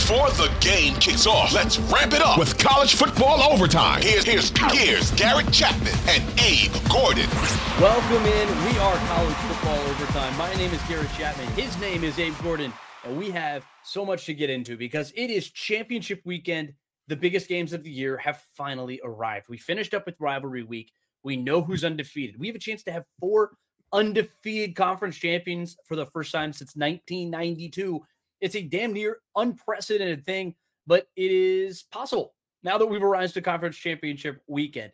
Before the game kicks off, let's ramp it up with college football overtime. Here's, here's, here's Garrett Chapman and Abe Gordon. Welcome in. We are college football overtime. My name is Garrett Chapman. His name is Abe Gordon. And we have so much to get into because it is championship weekend. The biggest games of the year have finally arrived. We finished up with rivalry week. We know who's undefeated. We have a chance to have four undefeated conference champions for the first time since 1992. It's a damn near unprecedented thing, but it is possible now that we've arrived to conference championship weekend.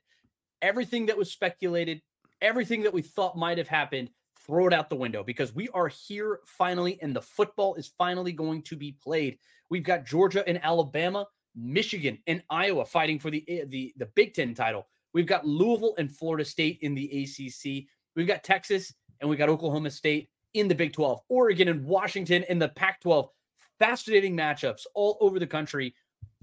Everything that was speculated, everything that we thought might have happened, throw it out the window because we are here finally, and the football is finally going to be played. We've got Georgia and Alabama, Michigan and Iowa fighting for the eh, the the Big Ten title. We've got Louisville and Florida State in the ACC. We've got Texas and we've got Oklahoma State in the Big 12, Oregon and Washington in the Pac 12. Fascinating matchups all over the country.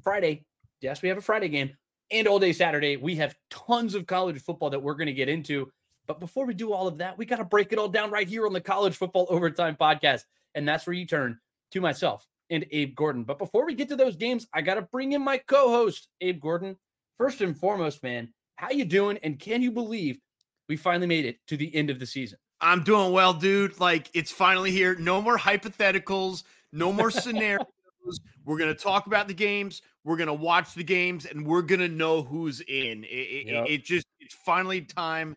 Friday, yes, we have a Friday game, and all day Saturday. We have tons of college football that we're going to get into. But before we do all of that, we got to break it all down right here on the College Football Overtime Podcast. And that's where you turn to myself and Abe Gordon. But before we get to those games, I got to bring in my co-host, Abe Gordon. First and foremost, man, how you doing? And can you believe we finally made it to the end of the season? I'm doing well, dude. Like it's finally here. No more hypotheticals, no more scenarios. we're gonna talk about the games. We're gonna watch the games, and we're gonna know who's in. It, yep. it, it just it's finally time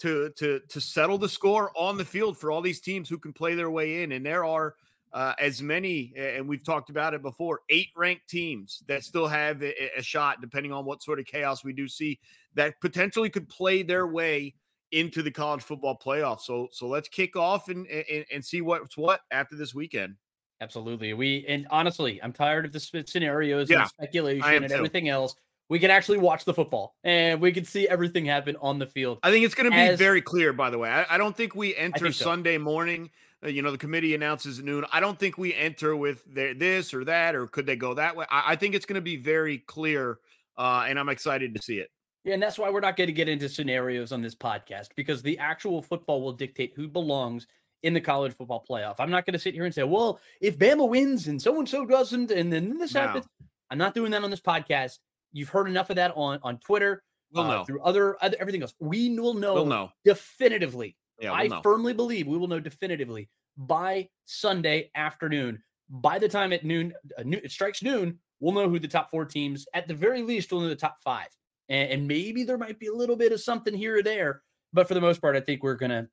to to to settle the score on the field for all these teams who can play their way in. And there are uh, as many, and we've talked about it before, eight ranked teams that still have a, a, shot, depending on what sort of chaos we do see, that potentially could play their way into the college football playoff. So, so let's kick off and and, and see what's what after this weekend. Absolutely, we and honestly, I'm tired of the scenarios yeah, and speculation and too. everything else. We can actually watch the football and we can see everything happen on the field. I think it's going to be As, very clear. By the way, I, I don't think we enter think so. Sunday morning uh, you know, the committee announces at noon. I don't think we enter with their, this or that, or could they go that way? I, I think it's going to be very clear, uh, and I'm excited to see it. Yeah, and that's why we're not going to get into scenarios on this podcast because the actual football will dictate who belongs in the college football playoff. I'm not going to sit here and say, well, if Bama wins and so and so doesn't, and then this no. happens. I'm not doing that on this podcast. You've heard enough of that on on Twitter, we'll uh, know. through other, other everything else. We will know, we'll know. definitively yeah, we'll I know. firmly believe we will know definitively by Sunday afternoon. By the time at noon, uh, noon, it strikes noon, we'll know who the top four teams, at the very least, we'll know the top five. And, and maybe there might be a little bit of something here or there, but for the most part, I think we're gonna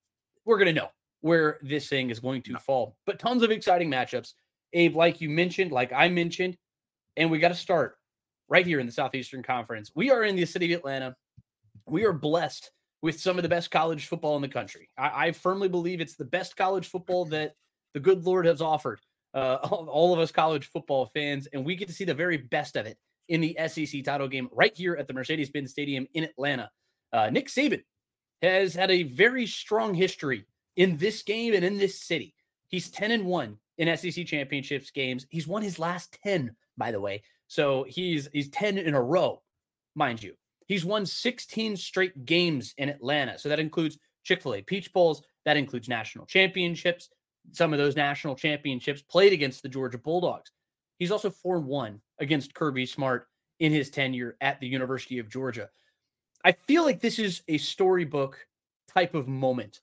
we're gonna know where this thing is going to fall. But tons of exciting matchups. Abe, like you mentioned, like I mentioned, and we got to start right here in the Southeastern Conference. We are in the city of Atlanta. We are blessed with some of the best college football in the country. I, I firmly believe it's the best college football that the good Lord has offered uh, all, all, of us college football fans, and we get to see the very best of it in the SEC title game right here at the Mercedes-Benz Stadium in Atlanta. Uh, Nick Saban has had a very strong history in this game and in this city. He's 10 and 1 in SEC championships games. He's won his last 10, by the way. So he's he's 10 in a row, mind you. He's won 16 straight games in Atlanta. So that includes Chick fil A Peach Bowls, that includes national championships. Some of those national championships played against the Georgia Bulldogs. He's also 4 1 against Kirby Smart in his tenure at the University of Georgia. I feel like this is a storybook type of moment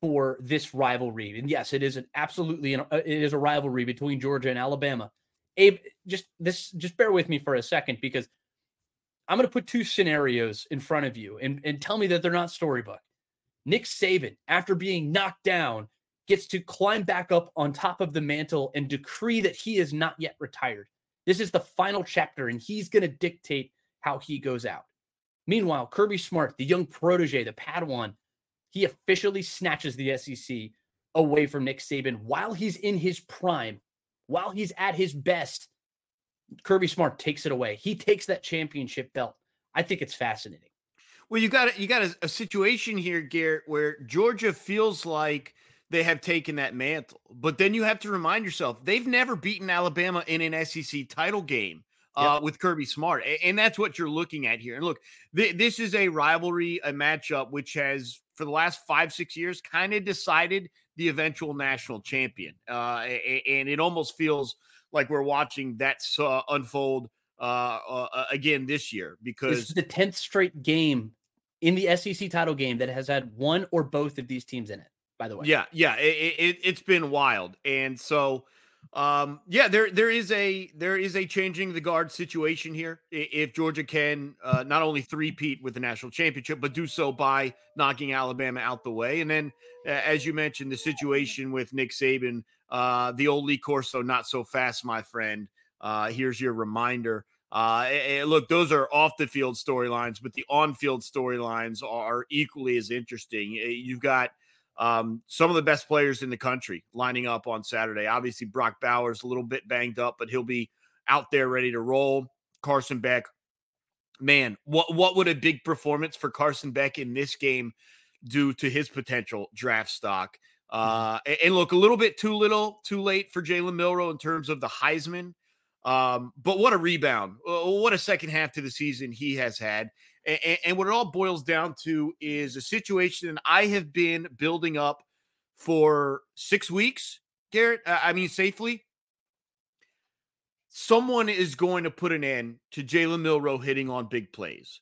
for this rivalry. And yes, it is an absolutely an, uh, it is a rivalry between Georgia and Alabama. Abe, just this just bear with me for a second because I'm going to put two scenarios in front of you and, and tell me that they're not storybook. Nick Saban, after being knocked down, gets to climb back up on top of the mantle and decree that he is not yet retired. This is the final chapter, and he's going to dictate how he goes out. Meanwhile, Kirby Smart, the young protege, the Padawan, he officially snatches the SEC away from Nick Saban while he's in his prime, while he's at his best. Kirby Smart takes it away. He takes that championship belt. I think it's fascinating. Well, you got a, you got a, a situation here, Garrett, where Georgia feels like they have taken that mantle, but then you have to remind yourself they've never beaten Alabama in an SEC title game. Uh, yep. with Kirby Smart. And that's what you're looking at here. And look, th- this is a rivalry, a matchup which has, for the last five, six years, kind of decided the eventual national champion. Uh, and it almost feels like we're watching that uh, unfold uh, uh, again this year because this is the 10th straight game in the SEC title game that has had one or both of these teams in it. By the way, yeah, yeah, it, it, it's been wild, and so um, yeah, there there is a there is a changing the guard situation here. If Georgia can uh, not only three-peat with the national championship, but do so by knocking Alabama out the way, and then as you mentioned, the situation with Nick Saban, uh, the old Lee Corso, not so fast, my friend. Uh, here's your reminder. Uh, look, those are off the field storylines, but the on field storylines are equally as interesting. You've got um, some of the best players in the country lining up on Saturday. Obviously, Brock Bowers a little bit banged up, but he'll be out there ready to roll. Carson Beck, man, what what would a big performance for Carson Beck in this game do to his potential draft stock? Mm-hmm. Uh, and look, a little bit too little, too late for Jalen Milroe in terms of the Heisman. Um, but what a rebound. What a second half to the season he has had. And, and what it all boils down to is a situation I have been building up for six weeks, Garrett. I mean, safely. Someone is going to put an end to Jalen Milroe hitting on big plays.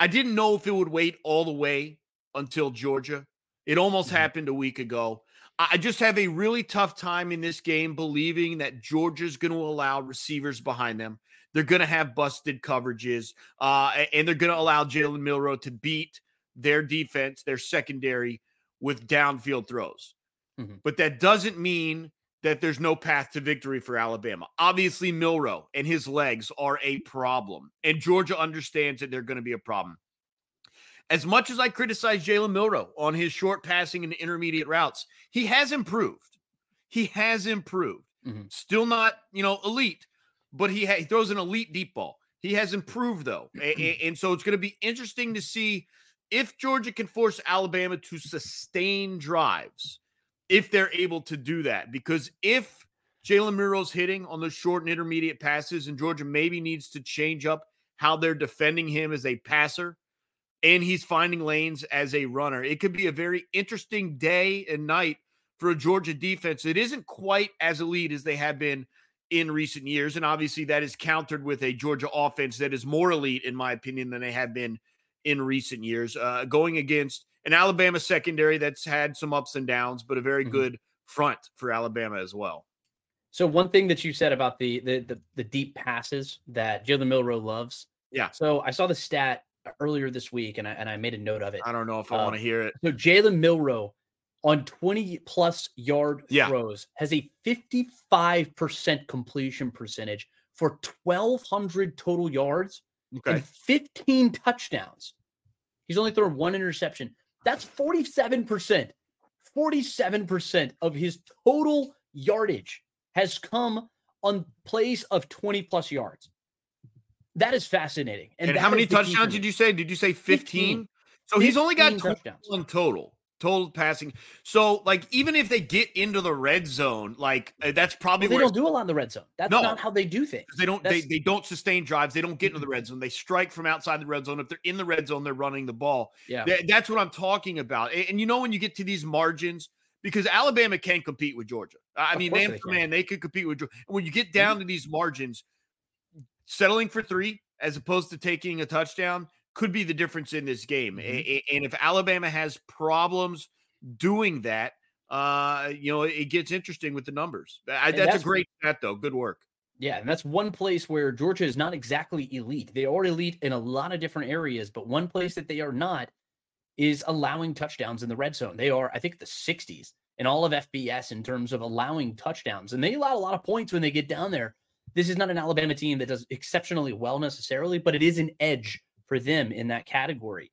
I didn't know if it would wait all the way until Georgia. It almost mm-hmm. happened a week ago. I just have a really tough time in this game believing that Georgia's going to allow receivers behind them. They're going to have busted coverages, uh, and they're going to allow Jalen Milroe to beat their defense, their secondary, with downfield throws. Mm-hmm. But that doesn't mean that there's no path to victory for Alabama. Obviously, Milroe and his legs are a problem, and Georgia understands that they're going to be a problem. As much as I criticize Jalen Milroe on his short passing and intermediate routes, he has improved. He has improved. Mm-hmm. Still not, you know, elite, but he, ha- he throws an elite deep ball. He has improved though, and, and so it's going to be interesting to see if Georgia can force Alabama to sustain drives, if they're able to do that. Because if Jalen Milroe's hitting on those short and intermediate passes, and Georgia maybe needs to change up how they're defending him as a passer and he's finding lanes as a runner. It could be a very interesting day and night for a Georgia defense. It isn't quite as elite as they have been in recent years. And obviously, that is countered with a Georgia offense that is more elite, in my opinion, than they have been in recent years, uh, going against an Alabama secondary that's had some ups and downs, but a very mm-hmm. good front for Alabama as well. So one thing that you said about the the the, the deep passes that Jalen Milroe loves. Yeah. So I saw the stat earlier this week, and I and I made a note of it. I don't know if I want to um, hear it. So Jalen Milroe on 20 plus yard yeah. throws has a 55% completion percentage for 1,200 total yards okay. and 15 touchdowns. He's only thrown one interception. That's 47%. 47% of his total yardage has come on plays of 20 plus yards. That is fascinating. And, and how many touchdowns did you say? Did you say 15? 15 so he's only got 21 total total passing. So like even if they get into the red zone, like uh, that's probably well, they don't do a lot in the red zone. That's no, not how they do things. They don't they, they don't sustain drives. They don't get into the red zone. They strike from outside the red zone. If they're in the red zone, they're running the ball. Yeah. that's what I'm talking about. And, and, you know when you get to these margins because Alabama can't compete with Georgia. I of mean, man for man, they could compete with Georgia. When you get down mm-hmm. to these margins, settling for three as opposed to taking a touchdown could be the difference in this game. Mm-hmm. And if Alabama has problems doing that, uh, you know, it gets interesting with the numbers. That's, that's, a great stat, though. Good work. Yeah, and that's one place where Georgia is not exactly elite. They are elite in a lot of different areas, but one place that they are not is allowing touchdowns in the red zone. They are, I think, the 60s in all of FBS in terms of allowing touchdowns, and they allow a lot of points when they get down there. This is not an Alabama team that does exceptionally well necessarily, but it is an edge for them in that category.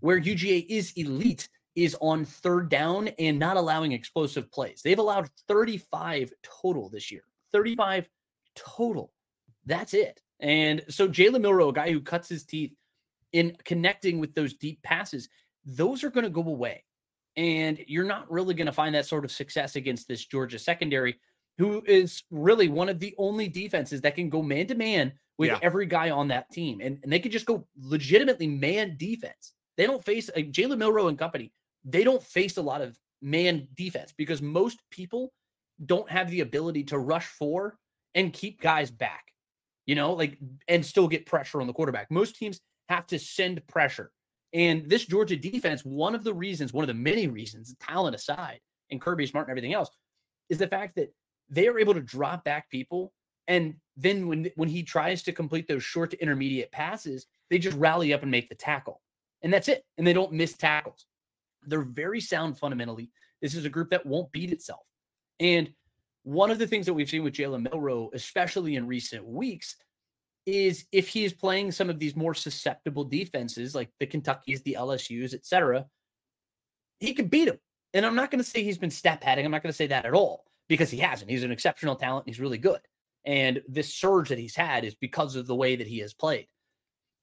Where UGA is elite is on third down and not allowing explosive plays. They've allowed 35 total this year. 35 total. That's it. And so Jalen Milroe, a guy who cuts his teeth in connecting with those deep passes, those are going to go away. And you're not really going to find that sort of success against this Georgia secondary, who is really one of the only defenses that can go man to man with yeah. every guy on that team. And, and they could just go legitimately man defense. They don't face uh, Jalen Milroe and company. They don't face a lot of man defense because most people don't have the ability to rush four and keep guys back, you know, like, and still get pressure on the quarterback. Most teams have to send pressure. And this Georgia defense, one of the reasons, one of the many reasons, talent aside, and Kirby Smart and everything else, is the fact that they are able to drop back people. And then when when he tries to complete those short to intermediate passes, they just rally up and make the tackle. And that's it. And they don't miss tackles. They're very sound fundamentally. This is a group that won't beat itself. And one of the things that we've seen with Jalen Milroe, especially in recent weeks, is if he is playing some of these more susceptible defenses like the Kentuckies, the LSUs, etc., he could beat them. And I'm not going to say he's been step padding. I'm not going to say that at all because he hasn't. He's an exceptional talent. He's really good. And this surge that he's had is because of the way that he has played.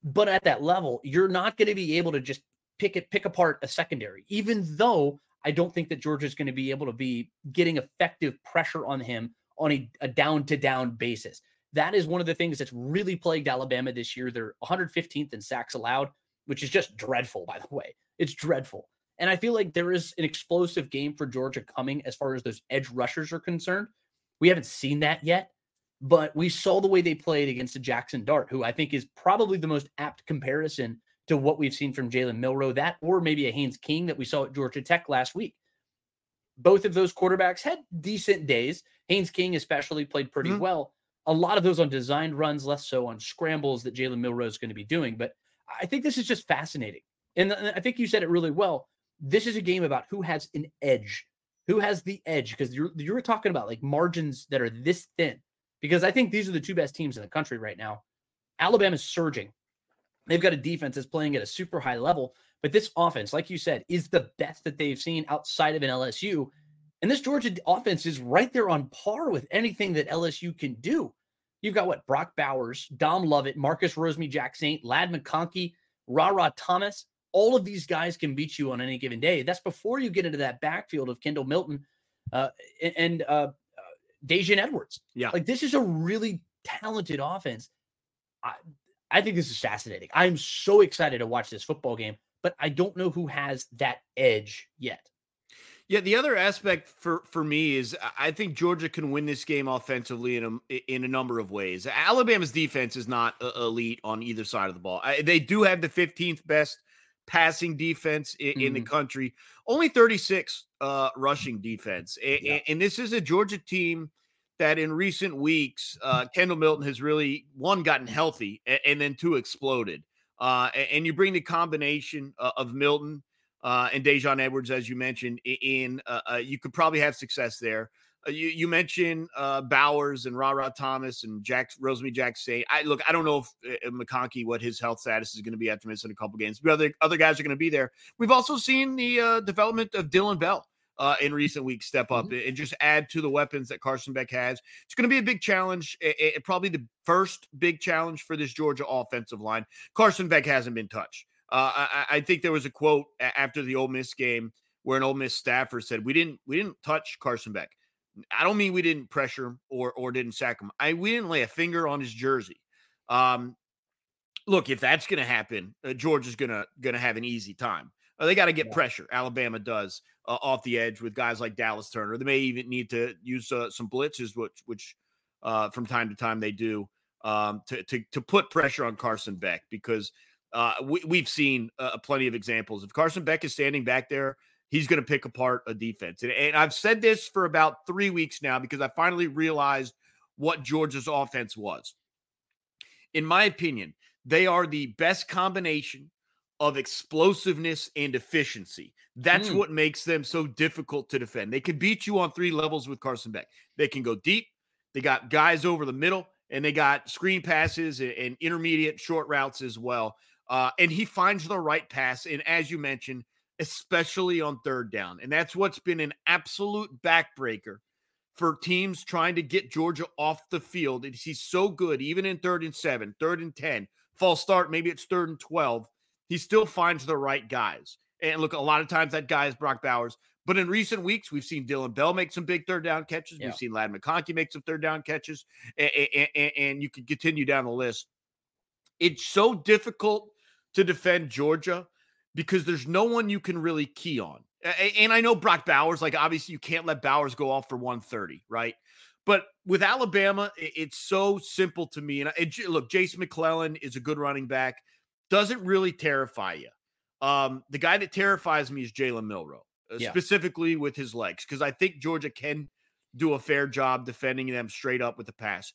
But at that level, you're not going to be able to just pick it, pick apart a secondary, even though I don't think that Georgia is going to be able to be getting effective pressure on him on a down to down basis. That is one of the things that's really plagued Alabama this year. They're 115th in sacks allowed, which is just dreadful, by the way. It's dreadful. And I feel like there is an explosive game for Georgia coming as far as those edge rushers are concerned. We haven't seen that yet, but we saw the way they played against a Jackson Dart, who I think is probably the most apt comparison to what we've seen from Jalen Milroe, that or maybe a Haynes King that we saw at Georgia Tech last week. Both of those quarterbacks had decent days. Haynes King, especially, played pretty mm-hmm. well. A lot of those on designed runs, less so on scrambles that Jalen Milroe is going to be doing. But I think this is just fascinating. And I think you said it really well. This is a game about who has an edge, who has the edge, because you're, you're talking about like margins that are this thin. Because I think these are the two best teams in the country right now. Alabama's surging. They've got a defense that's playing at a super high level, but this offense, like you said, is the best that they've seen outside of an LSU. And this Georgia offense is right there on par with anything that LSU can do. You've got what? Brock Bowers, Dom Lovett, Marcus Roseme, Jack Saint, Ladd McConkey, Ra Ra Thomas. All of these guys can beat you on any given day. That's before you get into that backfield of Kendall Milton uh, and uh, uh, Daijun Edwards. Yeah. Like this is a really talented offense. I, I think this is fascinating. I'm so excited to watch this football game, but I don't know who has that edge yet. Yeah, the other aspect for for me is I think Georgia can win this game offensively in a in a number of ways. Alabama's defense is not elite on either side of the ball. I, they do have the 15th best passing defense in, mm-hmm. in the mm-hmm. country, only 36 uh, rushing defense, and, yeah. and this is a Georgia team that in recent weeks, uh, Kendall Milton has really one gotten healthy and, and then two exploded. Uh, and you bring the combination uh, of Milton uh, and Daijun Edwards, as you mentioned, in uh, you could probably have success there. You, you mentioned Bowers and Ra Ra Thomas and Jack Rosemy-Jacksaint. I look, I don't know if McConkey what his health status is going to be after missing a couple games, but other other guys are going to be there. We've also seen the development of Dylan Bell uh, in recent weeks step up mm-hmm. and just add to the weapons that Carson Beck has. It's going to be a big challenge, it, it, probably the first big challenge for this Georgia offensive line. Carson Beck hasn't been touched. Uh, I, I, think there was a quote after the Ole Miss game where an Ole Miss staffer said, "We didn't we didn't touch Carson Beck." I don't mean we didn't pressure him or or didn't sack him. I we didn't lay a finger on his jersey. Um, look, if that's going to happen, uh, Georgia's gonna gonna have an easy time. Uh, they got to get yeah. pressure. Alabama does uh, off the edge with guys like Dallas Turner. They may even need to use uh, some blitzes, which which uh, from time to time they do um, to, to to put pressure on Carson Beck because uh, we, have seen uh, plenty of examples. If Carson Beck is standing back there, he's going to pick apart a defense. And, and I've said this for about three weeks now because I finally realized what Georgia's offense was. In my opinion, they are the best combination of explosiveness and efficiency. That's mm. what makes them so difficult to defend. They can beat you on three levels with Carson Beck. They can go deep. They got guys over the middle, and they got screen passes and, and intermediate short routes as well. Uh, and he finds the right pass. And as you mentioned, especially on third down. And that's what's been an absolute backbreaker for teams trying to get Georgia off the field. He's so good, even in third and seven, third and 10, false start, maybe it's third and 12 he still finds the right guys. And look, a lot of times that guy is Brock Bowers. But in recent weeks, we've seen Dylan Bell make some big third down catches. Yeah. We've seen Ladd McConkey make some third down catches. And, and, and you can continue down the list. It's so difficult to defend Georgia because there's no one you can really key on. And I know Brock Bowers, like obviously you can't let Bowers go off for 130, right? But with Alabama, it's so simple to me. And it, look, Jase McClellan is a good running back. Doesn't really terrify you. Um, the guy that terrifies me is Jalen Milroe, uh, yeah. specifically with his legs, because I think Georgia can do a fair job defending them straight up with the pass.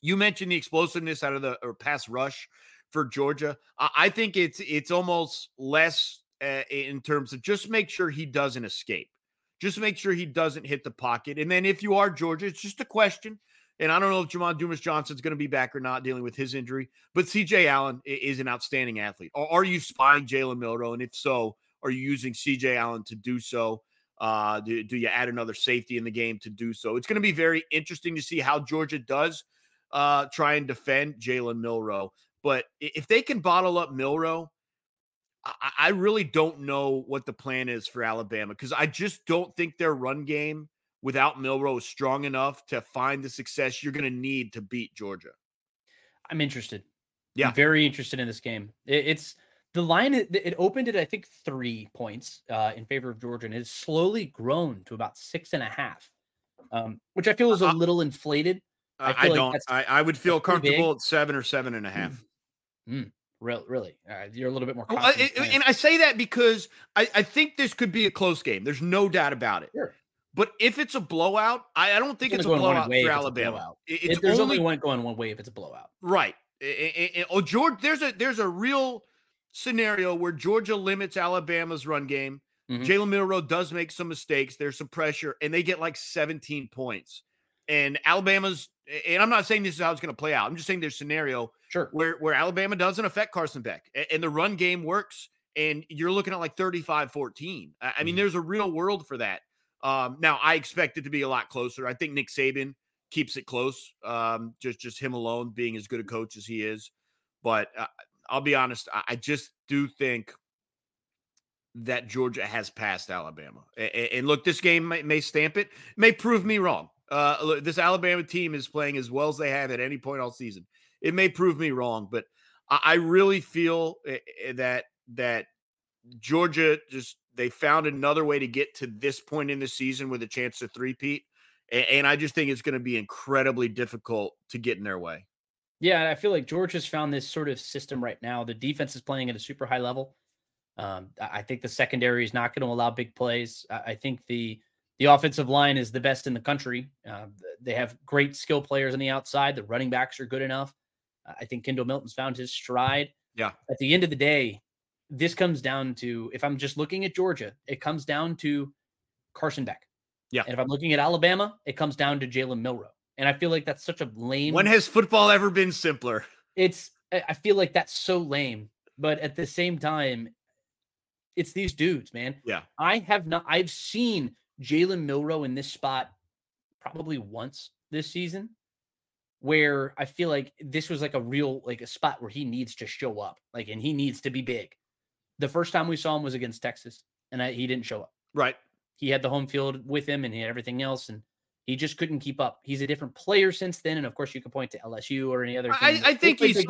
You mentioned the explosiveness out of the or pass rush for Georgia. I think it's it's almost less uh, in terms of just make sure he doesn't escape. Just make sure he doesn't hit the pocket. And then if you are Georgia, it's just a question. And I don't know if Jamon Dumas Johnson's going to be back or not dealing with his injury, but CJ Allen is an outstanding athlete. Are you spying Jalen Milroe? And if so, are you using CJ Allen to do so? Uh, do, do you add another safety in the game to do so? It's going to be very interesting to see how Georgia does uh, try and defend Jalen Milroe. But if they can bottle up Milroe, I, I really don't know what the plan is for Alabama because I just don't think their run game without Milroe is strong enough to find the success you're going to need to beat Georgia. I'm interested. Yeah, I'm very interested in this game. It, it's the line. It, it, opened at I think three points uh, in favor of Georgia, and it's slowly grown to about six and a half, um, which I feel is a uh, little inflated. I, I like don't. I, I, would feel comfortable at seven or seven and a half. Mm. Real, really, uh, you're a little bit more. Well, and I say that because I, I think this could be a close game. There's no doubt about it. Sure. But if it's a blowout, I, I don't think it's, it's a blowout for Alabama. Blowout. It's it, there's only, only one going one way if it's a blowout. Right. oh, George, there's a there's a real scenario where Georgia limits Alabama's run game. Mm-hmm. Jalen Milroe does make some mistakes. There's some pressure, and they get like 17 points. And Alabama's, and I'm not saying this is how it's going to play out. I'm just saying there's scenario sure where where Alabama doesn't affect Carson Beck, and the run game works, and you're looking at like 35 14. I mean, mm-hmm. there's a real world for that. Um, now, I expect it to be a lot closer. I think Nick Saban keeps it close, um, just just him alone being as good a coach as he is. But uh, I'll be honest, I, just do think that Georgia has passed Alabama. And, and look, this game may, may, stamp it, may prove me wrong. Uh, this Alabama team is playing as well as they have at any point all season. It may prove me wrong, but I, really feel eh, eh, that that Georgia just they found another way to get to this point in the season with a chance to threepeat. And, and I just think it's going to be incredibly difficult to get in their way. Yeah, I feel like George has found this sort of system right now. The defense is playing at a super high level. Um, I think the secondary is not going to allow big plays. I think the the offensive line is the best in the country. Uh, they have great skill players on the outside. The running backs are good enough. I think Kendall Milton's found his stride. Yeah. At the end of the day, this comes down to if I'm just looking at Georgia, it comes down to Carson Beck. Yeah. And if I'm looking at Alabama, it comes down to Jalen Milroe. And I feel like that's such a lame. When has football ever been simpler? It's, I feel like that's so lame. But at the same time, it's these dudes, man. Yeah. I have not, I've seen Jalen Milroe in this spot probably once this season where I feel like this was like a real, like a spot where he needs to show up, like, and he needs to be big. The first time we saw him was against Texas, and I, he didn't show up. Right. He had the home field with him, and he had everything else, and he just couldn't keep up. He's a different player since then, and of course, you can point to LSU or any other. I, I, think he's.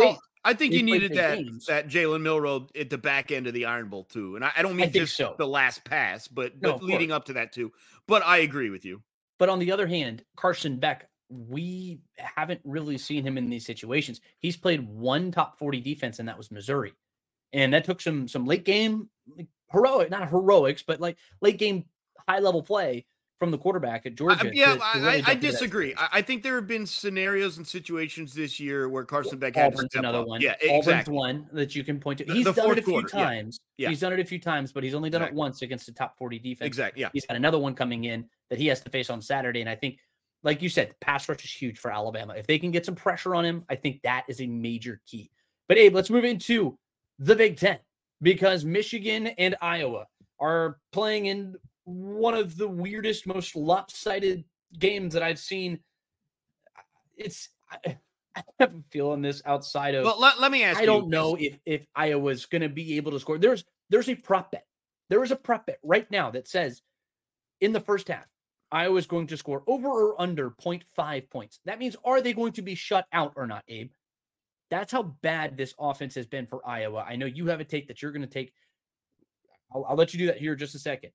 I think he needed that games. that Jalen Milroe at the back end of the Iron Bowl too, and I, I don't mean I just so. the last pass, but no, but leading course. up to that too. But I agree with you. But on the other hand, Carson Beck, we haven't really seen him in these situations. He's played one top 40 defense, and that was Missouri and that took some some late game like, heroic, not heroics, but like late game high level play from the quarterback at Georgia. Uh, yeah, to, to really I, I disagree. I, I, think there have been scenarios and situations this year where Carson Beck had Auburn's another up. one. Yeah, Auburn's exactly. one that you can point to. He's the, the done it a few quarter. times. Yeah. yeah. He's done it a few times, but he's only done exactly. it once against a top 40 defense. Exactly. Yeah. He's got another one coming in that he has to face on Saturday. And I think, like you said, pass rush is huge for Alabama. If they can get some pressure on him, I think that is a major key. But Abe, let's move into the Big Ten because Michigan and Iowa are playing in one of the weirdest, most lopsided games that I've seen. It's I, I have a feeling this outside of. But let, let me ask. I you, don't know if if Iowa's going to be able to score. There's there's a prop bet. There is a prop bet right now that says in the first half Iowa's going to score over or under 0.5 points. That means are they going to be shut out or not, Abe? That's how bad this offense has been for Iowa. I know you have a take that you're going to take. I'll, I'll let you do that here just a second.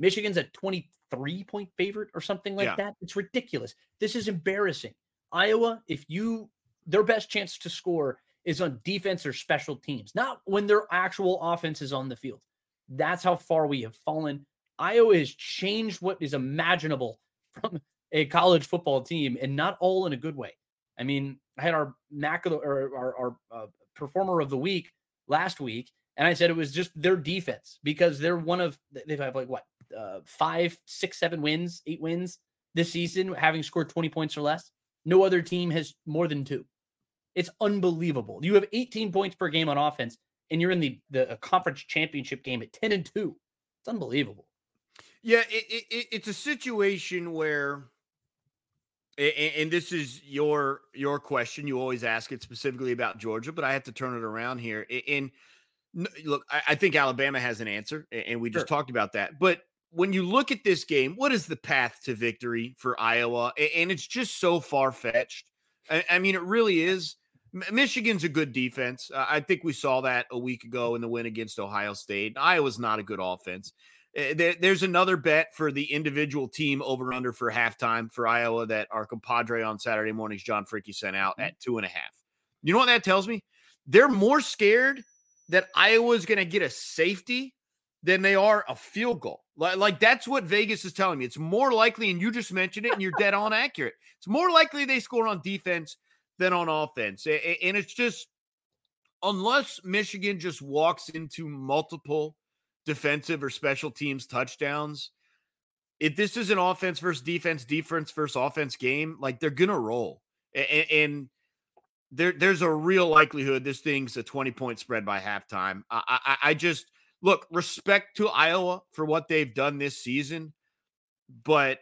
Michigan's a 23 point favorite or something like yeah. that. It's ridiculous. This is embarrassing. Iowa, if you their best chance to score is on defense or special teams, not when their actual offense is on the field. That's how far we have fallen. Iowa has changed what is imaginable from a college football team, and not all in a good way. I mean, I had our Mac or our, our uh, performer of the week last week, and I said it was just their defense because they're one of they have like what uh, five, six, seven wins, eight wins this season, having scored 20 points or less. No other team has more than two. It's unbelievable. You have 18 points per game on offense, and you're in the the conference championship game at 10 and 2. It's unbelievable. Yeah, it, it, it's a situation where and this is your your question you always ask it specifically about georgia but i have to turn it around here and look i think alabama has an answer and we just sure. talked about that but when you look at this game what is the path to victory for iowa and it's just so far-fetched i mean it really is michigan's a good defense i think we saw that a week ago in the win against ohio state iowa's not a good offense Eh, there's another bet for the individual team over under for halftime for Iowa that our compadre on Saturday mornings, John Fricky, sent out mm-hmm. at two and a half. You know what that tells me? They're more scared that Iowa's going to get a safety than they are a field goal. Like, like that's what Vegas is telling me. It's more likely, and you just mentioned it, and you're dead on accurate. It's more likely they score on defense than on offense. And it's just, unless Michigan just walks into multiple defensive or special teams touchdowns, if this is an offense versus defense, defense versus offense game, like they're gonna roll. And, and there, there's a real likelihood this thing's a 20 point spread by halftime. I, I, I just look respect to Iowa for what they've done this season, but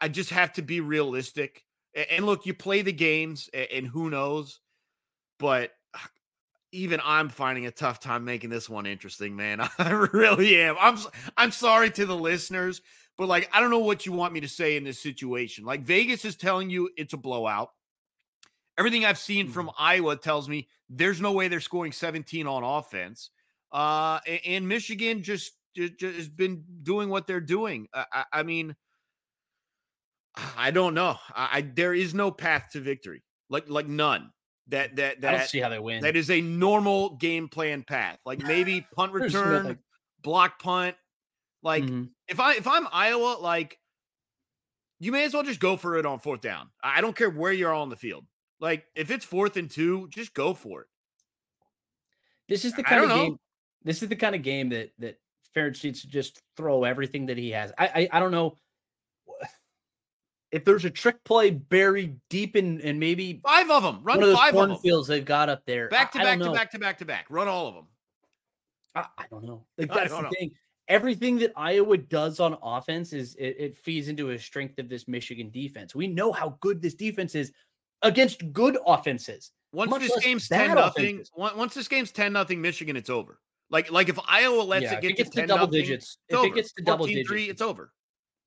I just have to be realistic. And look, you play the games, and who knows, but even I'm finding a tough time making this one interesting, man. I really am. I'm I'm sorry to the listeners, but like I don't know what you want me to say in this situation. Like Vegas is telling you it's a blowout. Everything I've seen from mm-hmm. Iowa tells me there's no way they're scoring 17 on offense. Uh, and Michigan just, just, has been doing what they're doing. I, I mean, I don't know. I, I there is no path to victory, like like none. That that that I don't see how they win. That is a normal game plan path. Like maybe punt return, block punt. Like mm-hmm. if I if I'm Iowa, like you may as well just go for it on fourth down. I don't care where you're on the field. Like if it's fourth and two, just go for it. This is the kind of game. This is the kind of game that that Ferentz needs to just throw everything that he has. I I, I don't know if there's a trick play buried deep in and maybe five of them, run one of those five cornfields they've got up there. Back to I, back I to back to back to back. Run all of them. I, I don't know. Like that's the know. thing. Everything that Iowa does on offense is it, it feeds into a strength of this Michigan defense. We know how good this defense is against good offenses. Once this game's ten nothing, once this game's ten nothing Michigan, it's over. Like like if Iowa lets yeah, it get it to, to double nothing, digits, if over. it gets to double digits, three, it's over.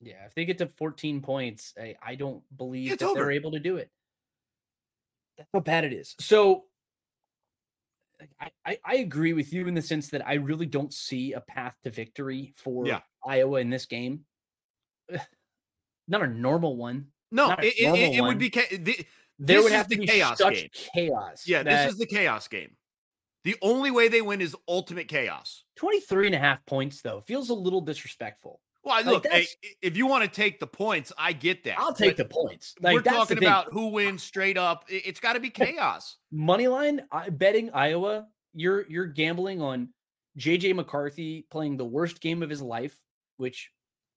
Yeah, if they get to 14 points, I, I don't believe it's that over. they're able to do it. That's how bad it is. So I, I, I, agree with you in the sense that I really don't see a path to victory for yeah. Iowa in this game. Not a normal one. No, it, it, it, would be the, there would have to be chaos game. chaos. Yeah, this is the chaos game. The only way they win is ultimate chaos. 23 and a half points, though, feels a little disrespectful. Well, look, hey, if you want to take the points, I get that. I'll take the points. Like, we're talking about who wins straight up. It's got to be chaos. Money line betting Iowa. You're you're gambling on JJ McCarthy playing the worst game of his life, which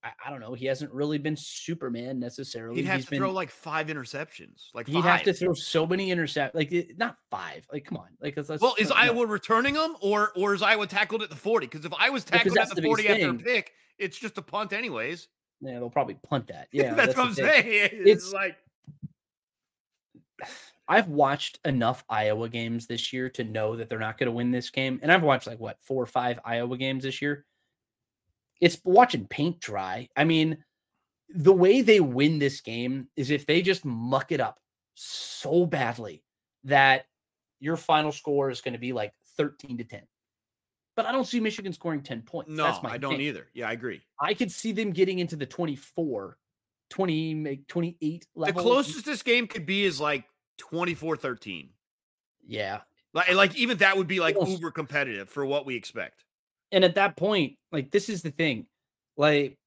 I, I don't know. He hasn't really been Superman necessarily. He'd have He's to been, throw like five interceptions. Like he'd have to throw so many intercept. Like not five. Like come on. Like let's, well, is Iowa returning them or or is Iowa tackled at the forty? Because if I was tackled at the forty after a pick, it's just a punt, anyways. Yeah, they'll probably punt that. Yeah, that's, that's what I'm saying. It's, it's like I've watched enough Iowa games this year to know that they're not going to win this game, and I've watched like what four or five Iowa games this year. It's watching paint dry. I mean, the way they win this game is if they just muck it up so badly that your final score is going to be like 13 to 10 but I don't see Michigan scoring 10 points. No, That's my I don't either. Yeah, I agree. I could see them getting into the 24, 20, 28 level. The closest this game could be is like 24 13. Yeah. Like, like even that would be like uber competitive for what we expect. And at that point, like this is the thing. Like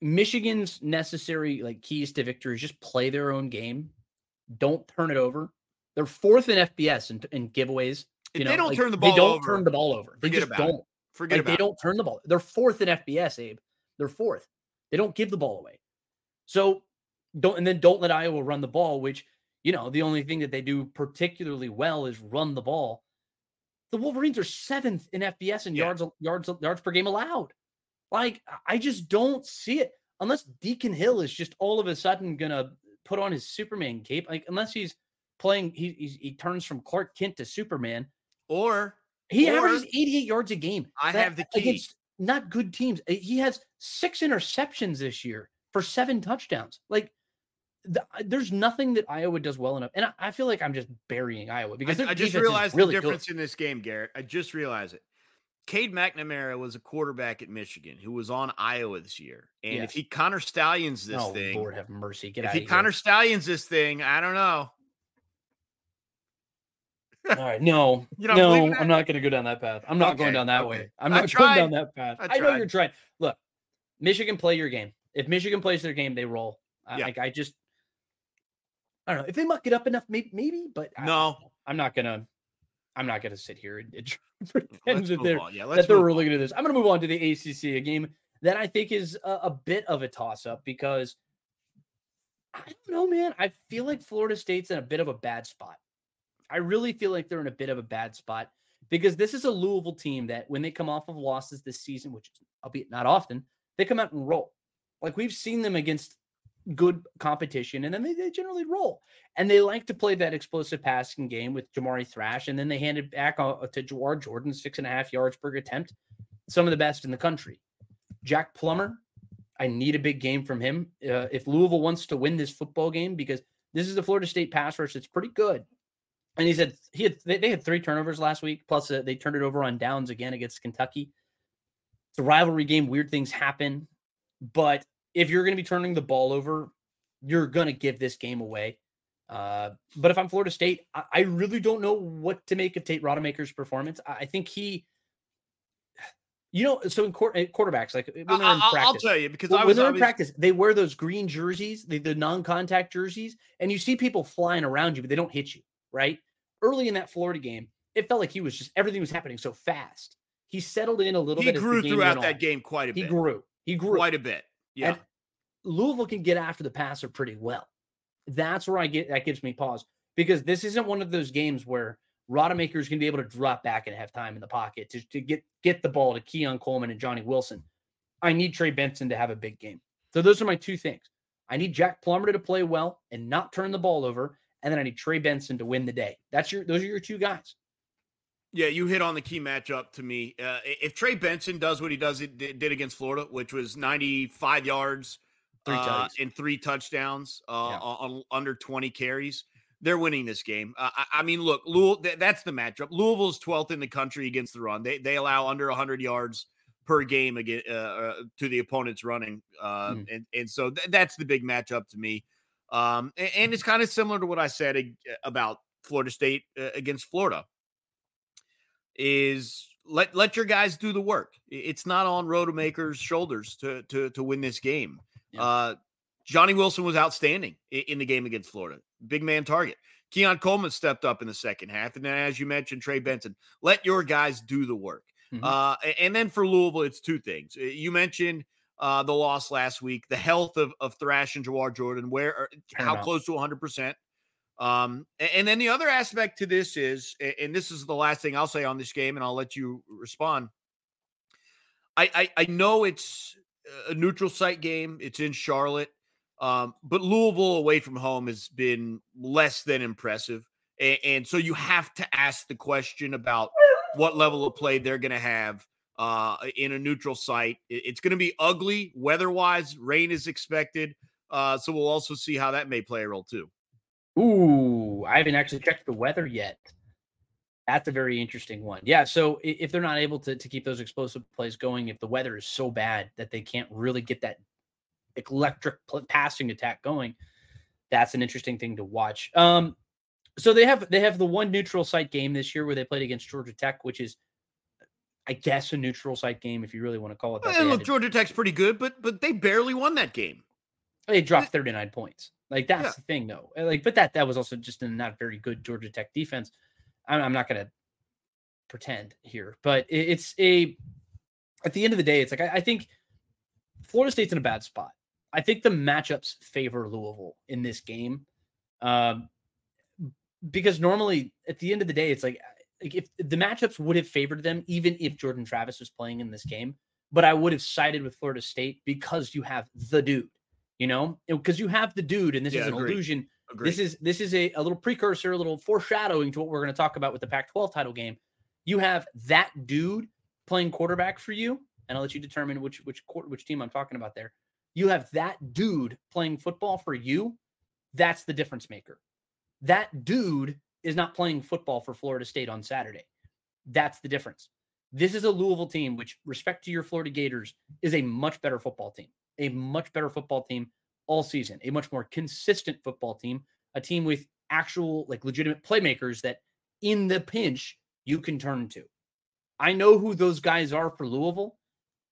Michigan's necessary like keys to victory is just play their own game. Don't turn it over. They're fourth in FBS and in, in giveaways. You if know, they don't like, turn the ball. Over. They don't over, turn the ball over. They just don't. It. Forget like, about. They don't turn the ball. They're fourth in FBS, Abe. They're fourth. They don't give the ball away. So don't and then don't let Iowa run the ball, which you know the only thing that they do particularly well is run the ball. The Wolverines are seventh in FBS in yeah. yards yards yards per game allowed. Like I just don't see it unless Deacon Hill is just all of a sudden gonna put on his Superman cape. Like unless he's playing, he he turns from Clark Kent to Superman, or he or, averages 88 yards a game. I have the key. against Not good teams. He has six interceptions this year for seven touchdowns. Like the, there's nothing that Iowa does well enough, and I, I feel like I'm just burying Iowa because I, I just realized really the difference good. in this game, Garrett. I just realized it. Cade McNamara was a quarterback at Michigan who was on Iowa this year. And yes. if he Connor Stalions this oh, thing, Lord have mercy. Get if he Connor Stalions this thing, I don't know. All right, no, no, I'm not going to go down that path. I'm not okay, going down that okay. way. I'm not going down that path. I, I, know you're trying. Look, Michigan play your game. If Michigan plays their game, they roll. Yeah. Like I just, I don't know if they muck it up enough, maybe, maybe but no, I, am not gonna. I'm not gonna sit here and, and pretend that they're yeah, that they're really gonna do this. I'm gonna move on to the ACC, a game that I think is a, a bit of a toss up because I don't know, man. I feel like Florida State's in a bit of a bad spot. I really feel like they're in a bit of a bad spot because this is a Louisville team that when they come off of losses this season, which albeit not often, they come out and roll. Like we've seen them against good competition, and then they, they generally roll. And they like to play that explosive passing game with Jamari Thrash, and then they hand it back uh, to Jawhar Jordan, six and a half yards per attempt, some of the best in the country. Jack Plummer, I need a big game from him. Uh, if Louisville wants to win this football game, because this is the Florida State pass rush it's pretty good. And he said he had they, they had three turnovers last week, plus uh, they turned it over on downs again against Kentucky. It's a rivalry game. Weird things happen, but if you're going to be turning the ball over, you're going to give this game away. Uh, but if I'm Florida State, I, I, really don't know what to make of Tate Rodemaker's performance. I, I think he, you know, so in quarterbacks, like when they're in I'll, practice, I'll tell you because when, I was, they're I in was... practice, they wear those green jerseys, the, the non-contact jerseys, and you see people flying around you, but they don't hit you, right? Early in that Florida game, it felt like he was just everything was happening so fast. He settled in a little he bit. He grew throughout that on. game quite a bit. He grew. He grew quite a bit. Yeah. And Louisville can get after the passer pretty well. That's where I get that gives me pause because this isn't one of those games where Rodemaker is going to be able to drop back and have time in the pocket to, to get get the ball to Keon Coleman and Johnny Wilson. I need Trey Benson to have a big game. So those are my two things. I need Jack Plummer to play well and not turn the ball over, and then I need Trey Benson to win the day. That's your those are your two guys. Yeah, you hit on the key matchup to me. Uh, if Trey Benson does what he does it did against Florida, which was 95 yards three uh, and three touchdowns uh, yeah. on, under 20 carries, they're winning this game. Uh, I, I, mean, look, Louisville, th- that's the matchup. Louisville's 12th in the country against the run. They they allow under 100 yards per game again uh, uh, to the opponent's running, mm. and and so th- that's the big matchup to me. Um, and, and, it's kind of similar to what I said about Florida State uh, against Florida. Is let let your guys do the work. It's not on Rodemaker's shoulders to to to win this game. Yeah. Uh, Johnny Wilson was outstanding in the game against Florida. Big man target. Keon Coleman stepped up in the second half. And then, as you mentioned, Trey Benson, let your guys do the work. Mm-hmm. Uh, and then for Louisville, it's two things. You mentioned uh, the loss last week, the health of, of Thrash and Jawhar Jordan, where er, how close to 100%. Um, and then the other aspect to this is, and this is the last thing I'll say on this game, and I'll let you respond. I, I, I know it's a neutral site game. It's in Charlotte. Um, but Louisville away from home has been less than impressive. And, and so you have to ask the question about what level of play they're going to have uh, in a neutral site. It's going to be ugly weather wise. Rain is expected. Uh, so we'll also see how that may play a role too. Ooh, I haven't actually checked the weather yet. That's a very interesting one. Yeah. So if they're not able to, to keep those explosive plays going, if the weather is so bad that they can't really get that electric passing attack going, that's an interesting thing to watch. Um, so they have they have the one neutral site game this year where they played against Georgia Tech, which is I guess a neutral site game if you really want to call it that. Well, look, Georgia Tech's pretty good, but but they barely won that game. They dropped 39 points. Like that's yeah. the thing though. Like, but that that was also just a not very good Georgia Tech defense. I'm, I'm not gonna pretend here, but it, it's a at the end of the day, it's like I, I think Florida State's in a bad spot. I think the matchups favor Louisville in this game. Um, because normally at the end of the day, it's like, like if the matchups would have favored them, even if Jordan Travis was playing in this game, but I would have sided with Florida State because you have the dude, you know, because you have the dude, and this yeah, is an agreed. illusion. Agreed. This is this is a, a little precursor, a little foreshadowing to what we're going to talk about with the Pac-12 title game. You have that dude playing quarterback for you, and I'll let you determine which which which team I'm talking about there. You have that dude playing football for you. That's the difference maker. That dude is not playing football for Florida State on Saturday. That's the difference. This is a Louisville team, which, respect to your Florida Gators, is a much better football team, a much better football team all season, a much more consistent football team, a team with actual, like, legitimate playmakers that in the pinch you can turn to. I know who those guys are for Louisville.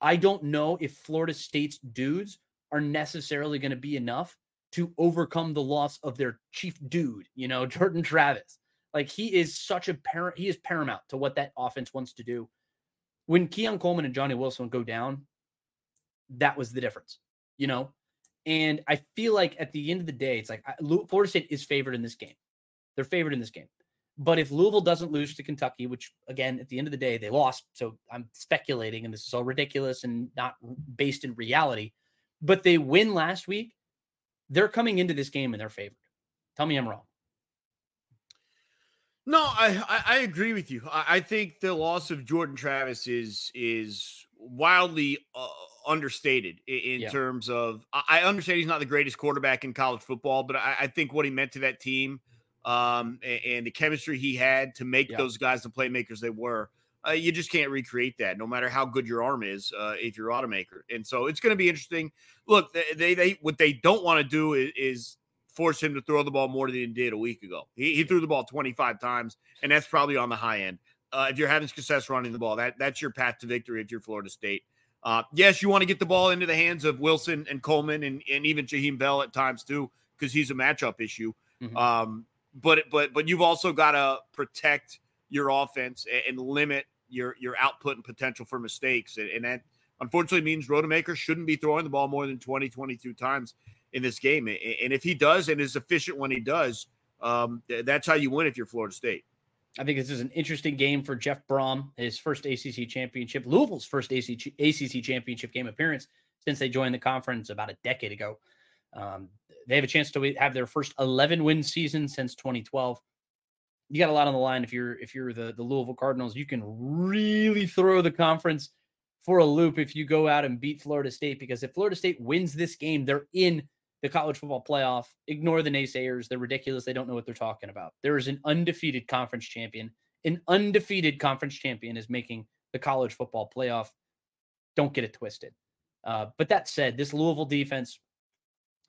I don't know if Florida State's dudes are necessarily going to be enough to overcome the loss of their chief dude, you know, Jordan Travis. Like he is such a parent, he is paramount to what that offense wants to do. When Keon Coleman and Johnny Wilson go down, that was the difference, you know. And I feel like at the end of the day, it's like Florida State is favored in this game. They're favored in this game. But if Louisville doesn't lose to Kentucky, which again, at the end of the day, they lost. So I'm speculating, and this is all ridiculous and not based in reality but they win last week, they're coming into this game and they're favored. Tell me I'm wrong. No, I, I, I agree with you. I, I, think the loss of Jordan Travis is is wildly uh, understated in, in yeah. terms of. I understand he's not the greatest quarterback in college football, but I, I think what he meant to that team um, and, and, the chemistry he had to make yeah. those guys the playmakers they were uh, you just can't recreate that, no matter how good your arm is, uh, if you're Rodemaker. And so it's going to be interesting. Look, they they what they don't want to do is, is, force him to throw the ball more than he did a week ago. He, he threw the ball 25 times, and that's probably on the high end. Uh, if you're having success running the ball, that that's your path to victory if you're Florida State. Uh, yes, you want to get the ball into the hands of Wilson and Coleman and, and even Jaheim Bell at times too, because he's a matchup issue. Mm-hmm. Um, but but but you've also got to protect your offense and, and limit your your output and potential for mistakes. And, and that unfortunately means Rodemaker shouldn't be throwing the ball more than 20, 22 times in this game. And if he does and is efficient when he does, um, that's how you win if you're Florida State. I think this is an interesting game for Jeff Brohm, his first ACC championship, Louisville's first ACC, ACC championship game appearance since they joined the conference about a decade ago. Um, they have a chance to have their first 11 win season since 2012 you got a lot on the line if you're if you're the the Louisville Cardinals. You can really throw the conference for a loop if you go out and beat Florida State because if Florida State wins this game, they're in the college football playoff. Ignore the naysayers; they're ridiculous. They don't know what they're talking about. There is an undefeated conference champion. An undefeated conference champion is making the college football playoff. Don't get it twisted. Uh, but that said, this Louisville defense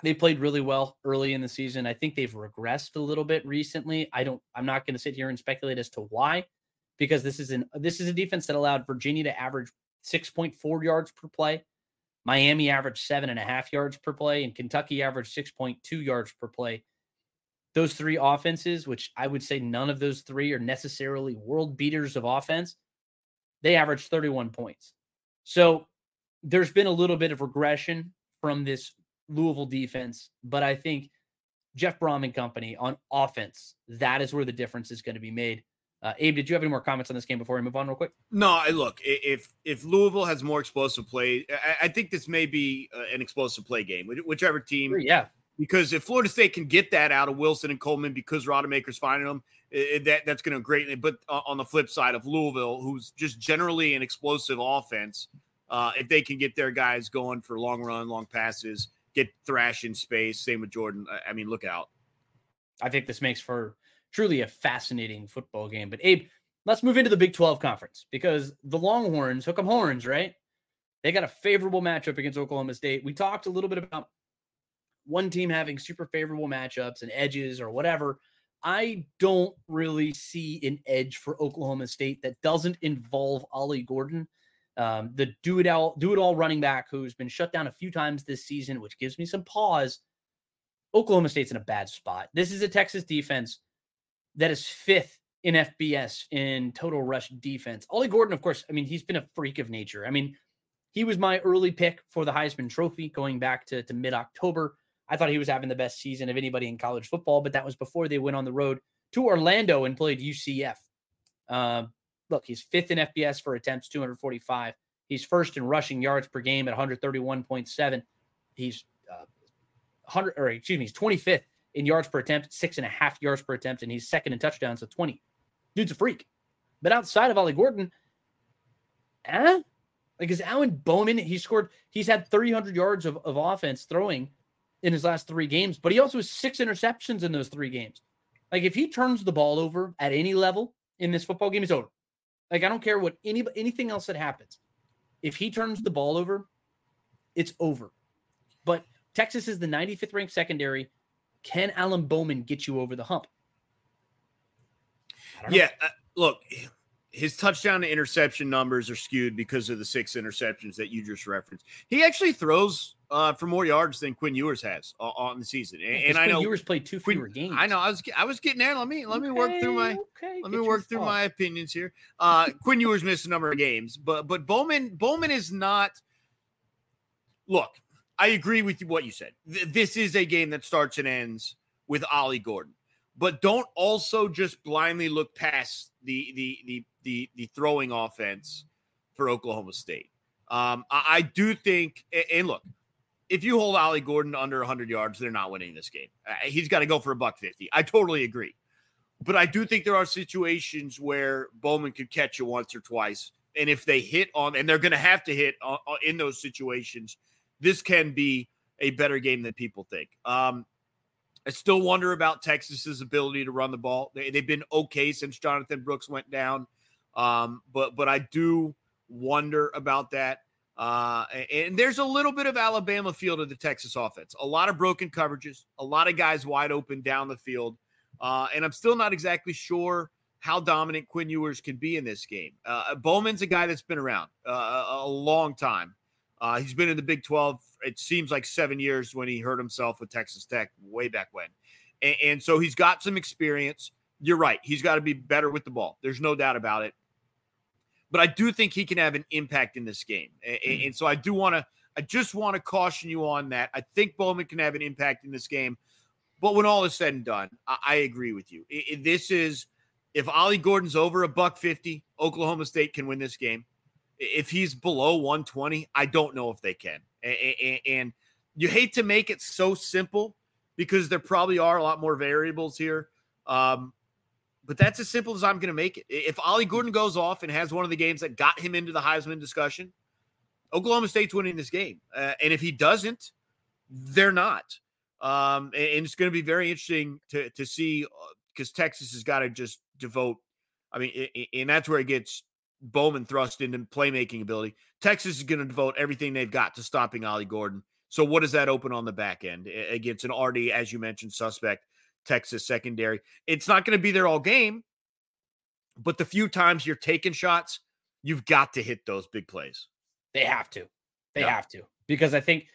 they played really well early in the season. I think they've regressed a little bit recently. I don't I'm not going to sit here and speculate as to why because this is an this is a defense that allowed Virginia to average 6.4 yards per play. Miami averaged seven and a half yards per play, and Kentucky averaged 6.2 yards per play. Those three offenses, which I would say none of those three are necessarily world beaters of offense, they averaged 31 points. So there's been a little bit of regression from this Louisville defense, but I think Jeff Brohm and company on offense, that is where the difference is going to be made. Uh, Abe, did you have any more comments on this game before we move on, real quick? No, I look, if if Louisville has more explosive play, I, I think this may be uh, an explosive play game, whichever team. Yeah. Because if Florida State can get that out of Wilson and Coleman because Rodemaker's finding them, it, that that's going to greatly. But on the flip side of Louisville, who's just generally an explosive offense, uh, if they can get their guys going for long run, long passes, get thrash in space. Same with Jordan. I mean, look out. I think this makes for truly a fascinating football game. But Abe, let's move into the Big 12 conference because the Longhorns, hook 'em horns, right? They got a favorable matchup against Oklahoma State. We talked a little bit about one team having super favorable matchups and edges or whatever. I don't really see an edge for Oklahoma State that doesn't involve Ollie Gordon, um, the do it all do it all running back who's been shut down a few times this season, which gives me some pause. Oklahoma State's in a bad spot. This is a Texas defense that is fifth in FBS in total rush defense. Ollie Gordon, of course, I mean, he's been a freak of nature. I mean, he was my early pick for the Heisman Trophy going back to, to mid October. I thought he was having the best season of anybody in college football, but that was before they went on the road to Orlando and played UCF. Uh, look, he's fifth in FBS for attempts, 245. He's first in rushing yards per game at 131.7. He's uh, 100, or excuse me, he's 25th in yards per attempt, six and a half yards per attempt, and he's second in touchdowns at 20. Dude's a freak. But outside of Ollie Gordon, eh? Like is Alan Bowman, he scored, he's had 300 yards of, of offense throwing in his last three games, but he also has six interceptions in those three games. Like if he turns the ball over at any level in this football game, it's over. Like I don't care what any anything else that happens. If he turns the ball over, it's over. But Texas is the 95th ranked secondary. Can Alan Bowman get you over the hump? Yeah, uh, look, his touchdown to interception numbers are skewed because of the six interceptions that you just referenced. He actually throws uh, for more yards than Quinn Ewers has uh, on the season, and, and I know Ewers played two fewer Quinn, games. I know. I was I was getting there. Let me let me work through my okay, let me work through my opinions here. Uh, Quinn Ewers missed a number of games, but but Bowman Bowman is not. Look, I agree with what you said. This is a game that starts and ends with Ollie Gordon but don't also just blindly look past the the the the, the throwing offense for Oklahoma State. Um, I, I, do think, and look, if you hold Ollie Gordon under 100 yards, they're not winning this game. Uh, he's got to go for a buck 50. I totally agree. But I do think there are situations where Bowman could catch you once or twice. And if they hit on, and they're going to have to hit on, in those situations, this can be a better game than people think. Um, I still wonder about Texas's ability to run the ball. They, have been okay since Jonathan Brooks went down, um, but but I do wonder about that. Uh, and there's a little bit of Alabama feel to the Texas offense. A lot of broken coverages, a lot of guys wide open down the field, uh, and I'm still not exactly sure how dominant Quinn Ewers can be in this game. Uh, Bowman's a guy that's been around uh, a long time. Uh, he's been in the Big 12. It seems like seven years when he hurt himself with Texas Tech way back when. And, and so he's got some experience. You're right. He's got to be better with the ball. There's no doubt about it. But I do think he can have an impact in this game. And, mm-hmm. and so I do want to, I just want to caution you on that. I think Bowman can have an impact in this game. But when all is said and done, I, I agree with you. It, it, this is, if Ollie Gordon's over a buck 50, Oklahoma State can win this game. If he's below 120, I don't know if they can. And you hate to make it so simple because there probably are a lot more variables here. Um, but that's as simple as I'm going to make it. If Ollie Gordon goes off and has one of the games that got him into the Heisman discussion, Oklahoma State's winning this game. Uh, and if he doesn't, they're not. Um, and it's going to be very interesting to to see because uh, Texas has got to just devote. I mean, and that's where it gets Bowman thrust into playmaking ability. Texas is going to devote everything they've got to stopping Ollie Gordon. So what does that open on the back end against an already, as you mentioned, suspect Texas secondary? It's not going to be there all game, but the few times you're taking shots, you've got to hit those big plays. They have to. They yeah. have to because I think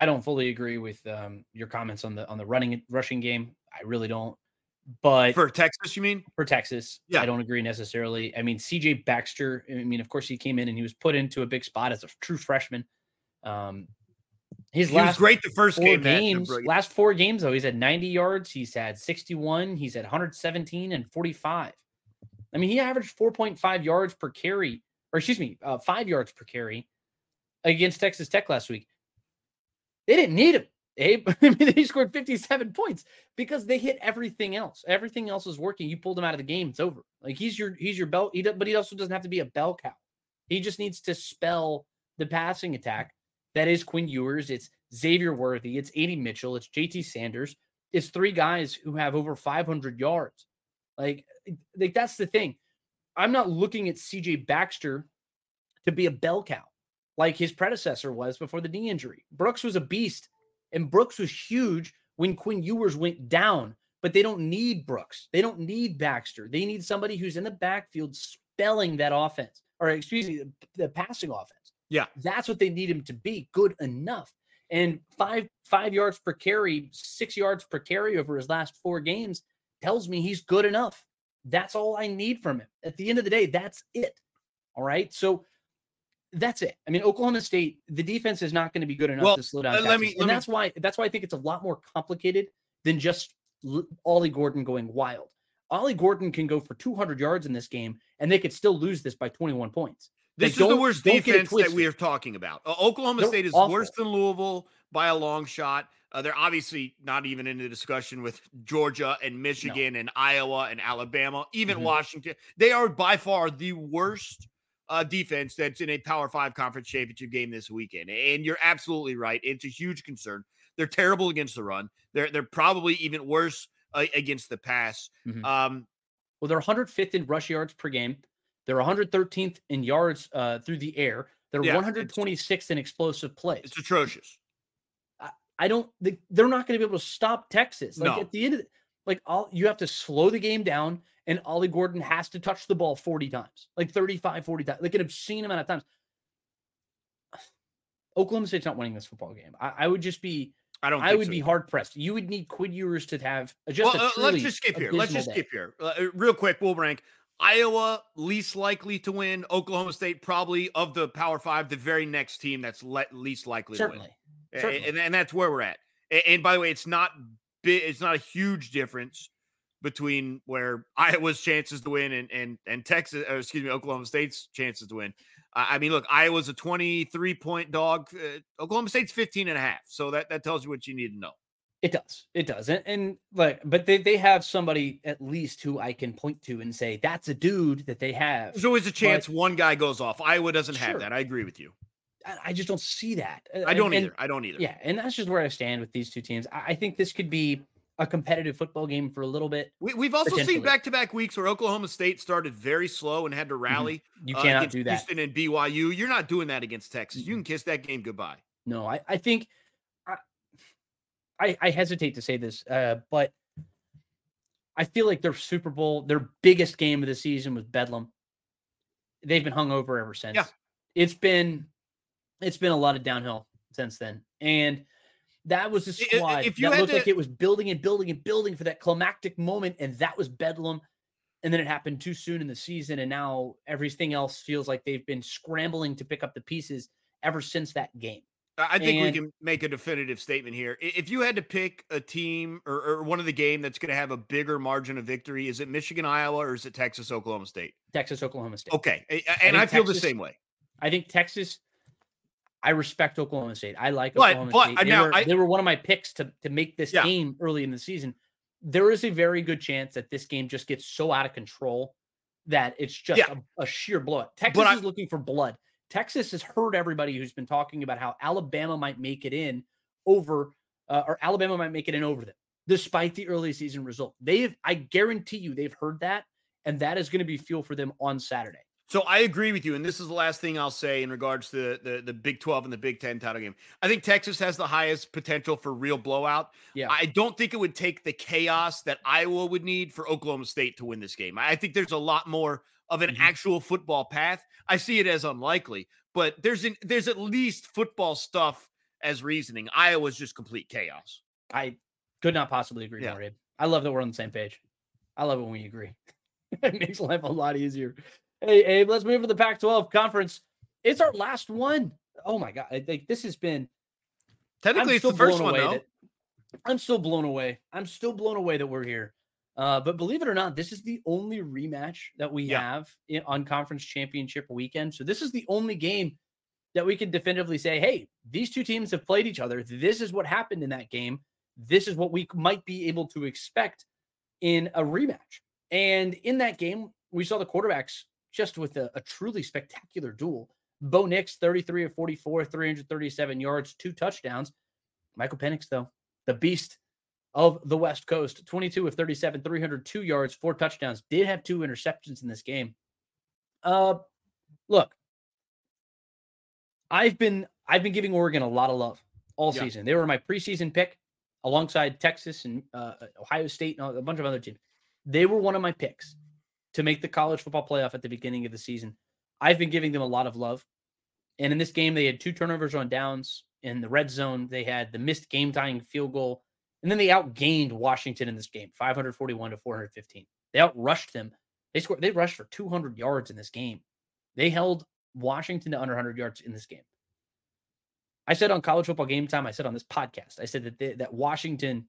I don't fully agree with um, your comments on the on the running rushing game. I really don't. But for Texas, you mean? For Texas, yeah. I don't agree necessarily. I mean, CJ Baxter, I mean, of course, he came in and he was put into a big spot as a true freshman. Um, his he last great the first game games, last four games though, he's had 90 yards, he's had 61, he's at 117 and 45. I mean, he averaged 4.5 yards per carry, or excuse me, uh, five yards per carry against Texas Tech last week. They didn't need him. Abe, I mean, he scored 57 points because they hit everything else. Everything else is working. You pulled him out of the game. It's over. Like he's your he's your bell. He but he also doesn't have to be a bell cow. He just needs to spell the passing attack. That is Quinn Ewers. It's Xavier Worthy. It's AD Mitchell. It's JT Sanders. It's three guys who have over 500 yards. Like, like that's the thing. I'm not looking at CJ Baxter to be a bell cow like his predecessor was before the knee injury. Brooks was a beast, and Brooks was huge when Quinn Ewers went down. But they don't need Brooks. They don't need Baxter. They need somebody who's in the backfield spelling that offense, or excuse me, the, the passing offense. Yeah, that's what they need him to be. Good enough. And five five yards per carry, six yards per carry over his last four games tells me he's good enough. That's all I need from him. At the end of the day, that's it. All right. So that's it. I mean, Oklahoma State, the defense is not going to be good enough well, to slow down. Let me, let and me, that's why that's why I think it's a lot more complicated than just Ollie Gordon going wild. Ollie Gordon can go for 200 yards in this game, and they could still lose this by 21 points. This like, is the worst defense that we are talking about. Uh, Oklahoma They're State is awful. worse than Louisville by a long shot. Uh, they're obviously not even in the discussion with Georgia and Michigan no. and Iowa and Alabama, even mm-hmm. Washington. They are by far the worst uh, defense that's in a Power Five conference championship game this weekend. And you're absolutely right; it's a huge concern. They're terrible against the run. They're they're probably even worse uh, against the pass. Mm-hmm. Um, well, they're 105th in rush yards per game. They're 113th in yards uh, through the air. They're yeah, 126th in explosive plays. It's atrocious. I, I don't. They, are not going to be able to stop Texas. Like no. at the end of the, like all you have to slow the game down and Ollie Gordon has to touch the ball 40 times, like 35, 40 times, like an obscene amount of times. Oklahoma State's not winning this football game. I, I would just be I don't. I would so. be hard pressed. You would need Quinn Ewers to have just. Well, uh, let's just skip here. Let's just day. skip here, uh, uh, real quick. We'll rank Iowa least likely to win. Oklahoma State probably of the Power Five, the very next team that's le- least likely Certainly. to win. Certainly. And, and that's where we're at. And, and by the way, it's not big. It's not a huge difference between where Iowa's chances to win and and and Texas, or excuse me, Oklahoma State's chances to win. I mean, look, Iowa's a 23 point dog. Uh, Oklahoma State's 15 and a half. So that, that tells you what you need to know. It does. It does. And, and like, but they, they have somebody at least who I can point to and say, that's a dude that they have. There's always a chance but, one guy goes off. Iowa doesn't sure. have that. I agree with you. I just don't see that. I don't and, either. I don't either. Yeah. And that's just where I stand with these two teams. I, I think this could be a competitive football game for a little bit. We, have also seen back to back weeks where Oklahoma State started very slow and had to mm-hmm. rally. Mm-hmm. You cannot uh, do that. Houston and BYU. You're not doing that against Texas. You can kiss that game goodbye. No, I, I think I, I, I hesitate to say this, uh, but I feel like their Super Bowl, their biggest game of the season was Bedlam. They've been hung over ever since. Yeah. It's been it's been a lot of downhill since then. And that was a squad if you that looked to... like it was building and building and building for that climactic moment, and that was bedlam. And then it happened too soon in the season, and now everything else feels like they've been scrambling to pick up the pieces ever since that game. I think and, we can make a definitive statement here. If you had to pick a team or, or one of the game that's going to have a bigger margin of victory, is it Michigan, Iowa, or is it Texas, Oklahoma State? Texas, Oklahoma State. Okay, and I, I feel Texas, the same way. I think Texas I respect Oklahoma State. I like but, Oklahoma but, State. They, now, were, I, they were one of my picks to, to make this yeah. game early in the season. There is a very good chance that this game just gets so out of control that it's just yeah. a, a, sheer blowout. Texas is looking for blood. Texas has heard everybody who's been talking about how Alabama might make it in over, uh, or Alabama might make it in over them, despite the early season result. They've, I guarantee you, they've heard that, and that is going to be fuel for them on Saturday. So I agree with you, and this is the last thing I'll say in regards to the, the, the Big 12 and the Big 10 title game. I think Texas has the highest potential for real blowout. Yeah. I don't think it would take the chaos that Iowa would need for Oklahoma State to win this game. I think there's a lot more of an mm-hmm. actual football path. I see it as unlikely, but there's an, there's at least football stuff as reasoning. Iowa's just complete chaos. I could not possibly agree yeah. more, Abe. I love that we're on the same page. I love it when we agree. it makes life a lot easier. Hey, Abe, let's move to the Pac 12 conference. It's our last one. Oh my God. Like, this has been. Technically, it's the first one, though. That, I'm still blown away. I'm still blown away that we're here. Uh, but believe it or not, this is the only rematch that we yeah. have in, on conference championship weekend. So this is the only game that we can definitively say, hey, these two teams have played each other. This is what happened in that game. This is what we might be able to expect in a rematch. And in that game, we saw the quarterbacks just with a, a truly spectacular duel. Bo Nix, 33 of 44, 337 yards, two touchdowns. Michael Penix, though, the beast of the West Coast, 22 of 37, 302 yards, four touchdowns, did have two interceptions in this game. Uh, look, I've been I've been giving Oregon a lot of love all yeah. season. They were my preseason pick alongside Texas and uh, Ohio State and a bunch of other teams. They were one of my picks to make the college football playoff at the beginning of the season. I've been giving them a lot of love. And in this game, they had two turnovers on downs in the red zone. They had the missed game tying field goal. And then they outgained Washington in this game, 541 to 415. They outrushed them. They scored, they rushed for 200 yards in this game. They held Washington to under 100 yards in this game. I said on college football game time, I said on this podcast, I said that they, that Washington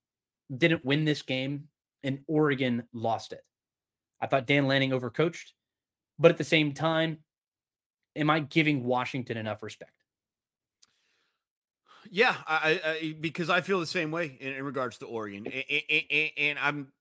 didn't win this game and Oregon lost it. I thought Dan Lanning overcoached, but at the same time, am I giving Washington enough respect? Yeah, I, I because I feel the same way in, in regards to Oregon, and, and, and, I'm.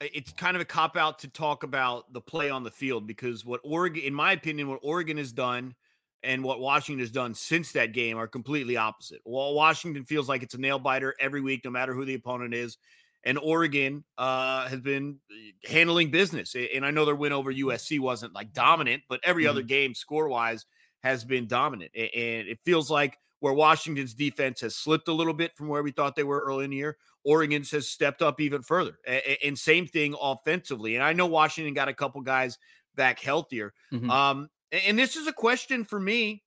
It's kind of a cop out to talk about the play on the field because what Oregon, in my opinion, what Oregon has done and what Washington has done since that game are completely opposite. While Washington feels like it's a nail biter every week, no matter who the opponent is, and Oregon uh, has been eh, handling business. And I know their win over USC wasn't like dominant, but every mm-hmm. other game score wise has been dominant. And it feels like where Washington's defense has slipped a little bit from where we thought they were early in the year, Oregon's has stepped up even further. And same thing offensively. And I know Washington got a couple guys back healthier. Mm-hmm. Um, and this is a question for me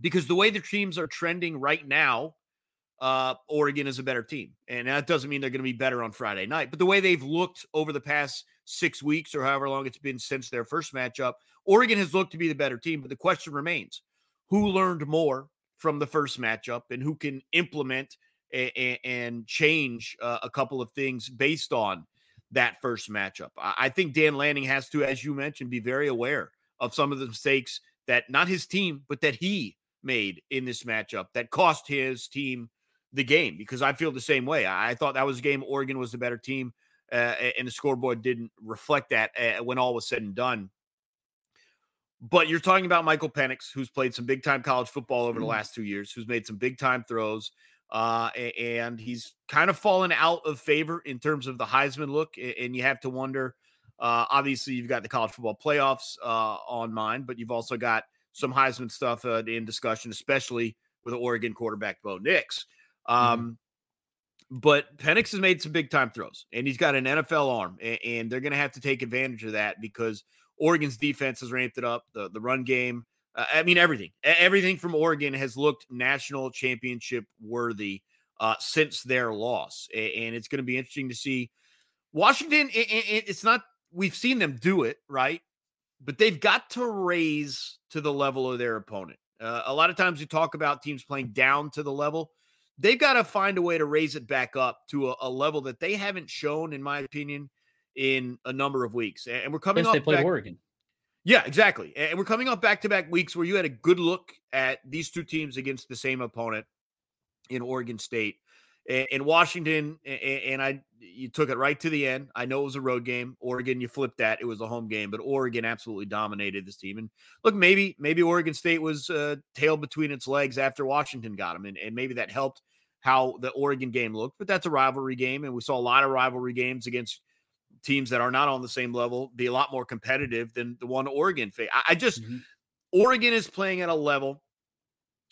because the way the teams are trending right now, uh, Oregon is a better team. And that doesn't mean they're going to be better on Friday night. But the way they've looked over the past six weeks or however long it's been since their first matchup, Oregon has looked to be the better team. But the question remains who learned more from the first matchup and who can implement a, a, and change uh, a couple of things based on that first matchup? I think Dan Lanning has to, as you mentioned, be very aware of some of the mistakes that not his team, but that he made in this matchup that cost his team the game because I feel the same way. I thought that was a game Oregon was the better team, uh, and the scoreboard didn't reflect that uh, when all was said and done. But you're talking about Michael Penix, who's played some big time college football over the mm. last two years, who's made some big time throws, uh, and he's kind of fallen out of favor in terms of the Heisman look. And you have to wonder. Uh, obviously, you've got the college football playoffs uh, on mind, but you've also got some Heisman stuff uh, in discussion, especially with Oregon quarterback Bo Nix. Mm-hmm. Um, mm-hmm. But Penix has made some big time throws, and he's got an NFL arm, and, and they're going to have to take advantage of that because Oregon's defense has ramped it up. The the run game, uh, I mean everything, everything from Oregon has looked national championship worthy uh, since their loss, and it's going to be interesting to see Washington. It, it, it's not we've seen them do it right, but they've got to raise to the level of their opponent. Uh, a lot of times we talk about teams playing down to the level they've got to find a way to raise it back up to a, a, level that they haven't shown, in my opinion, in a number of weeks. And we're coming Since up. They played back, Oregon. Yeah, exactly. And we're coming off back to back weeks where you had a good look at these two teams against the same opponent in Oregon State in Washington, and I you took it right to the end. I know it was a road game. Oregon, you flipped that; it was a home game, but Oregon absolutely dominated this team. And look, maybe maybe Oregon State was uh, tail between its legs after Washington got them, and, and maybe that helped how the Oregon game looked. But that's a rivalry game, and we saw a lot of rivalry games against teams that are not on the same level be a lot more competitive than the one Oregon faced. I, I just mm-hmm. Oregon is playing at a level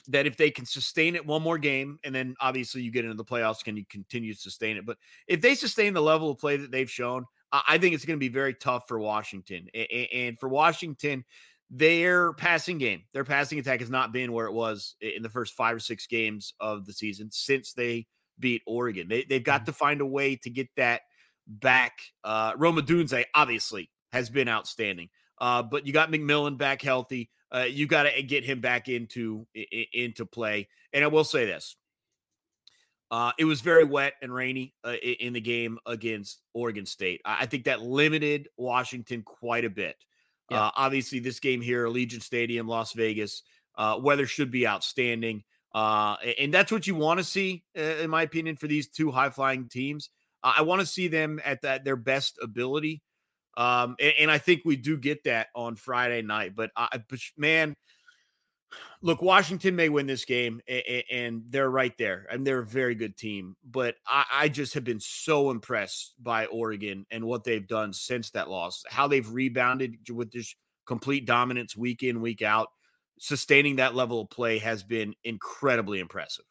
that if they can sustain it one more game, and then obviously you get into the playoffs, can you continue to sustain it? But if they sustain the level of play that they've shown, I think it's going to be very tough for Washington. And for Washington, their passing game, their passing attack has not been where it was in the first five or six games of the season since they beat Oregon. They, they've got mm-hmm. to find a way to get that back. Uh, Rome Odunze obviously has been outstanding, uh, but you got McMillan back healthy uh, you got to get him back into into play. And I will say this: uh, it was very wet and rainy uh, in the game against Oregon State. I think that limited Washington quite a bit. Yeah. Uh, obviously, this game here, Allegiant Stadium, Las Vegas, uh, weather should be outstanding. Uh, and that's what you want to see, in my opinion, for these two high flying teams. I want to see them at that their best ability. Um, and, and, I think we do get that on Friday night. But, I, but man, look, Washington may win this game, and, and they're right there, and they're a very good team. But I, I, just have been so impressed by Oregon and what they've done since that loss, how they've rebounded with this complete dominance week in, week out. Sustaining that level of play has been incredibly impressive.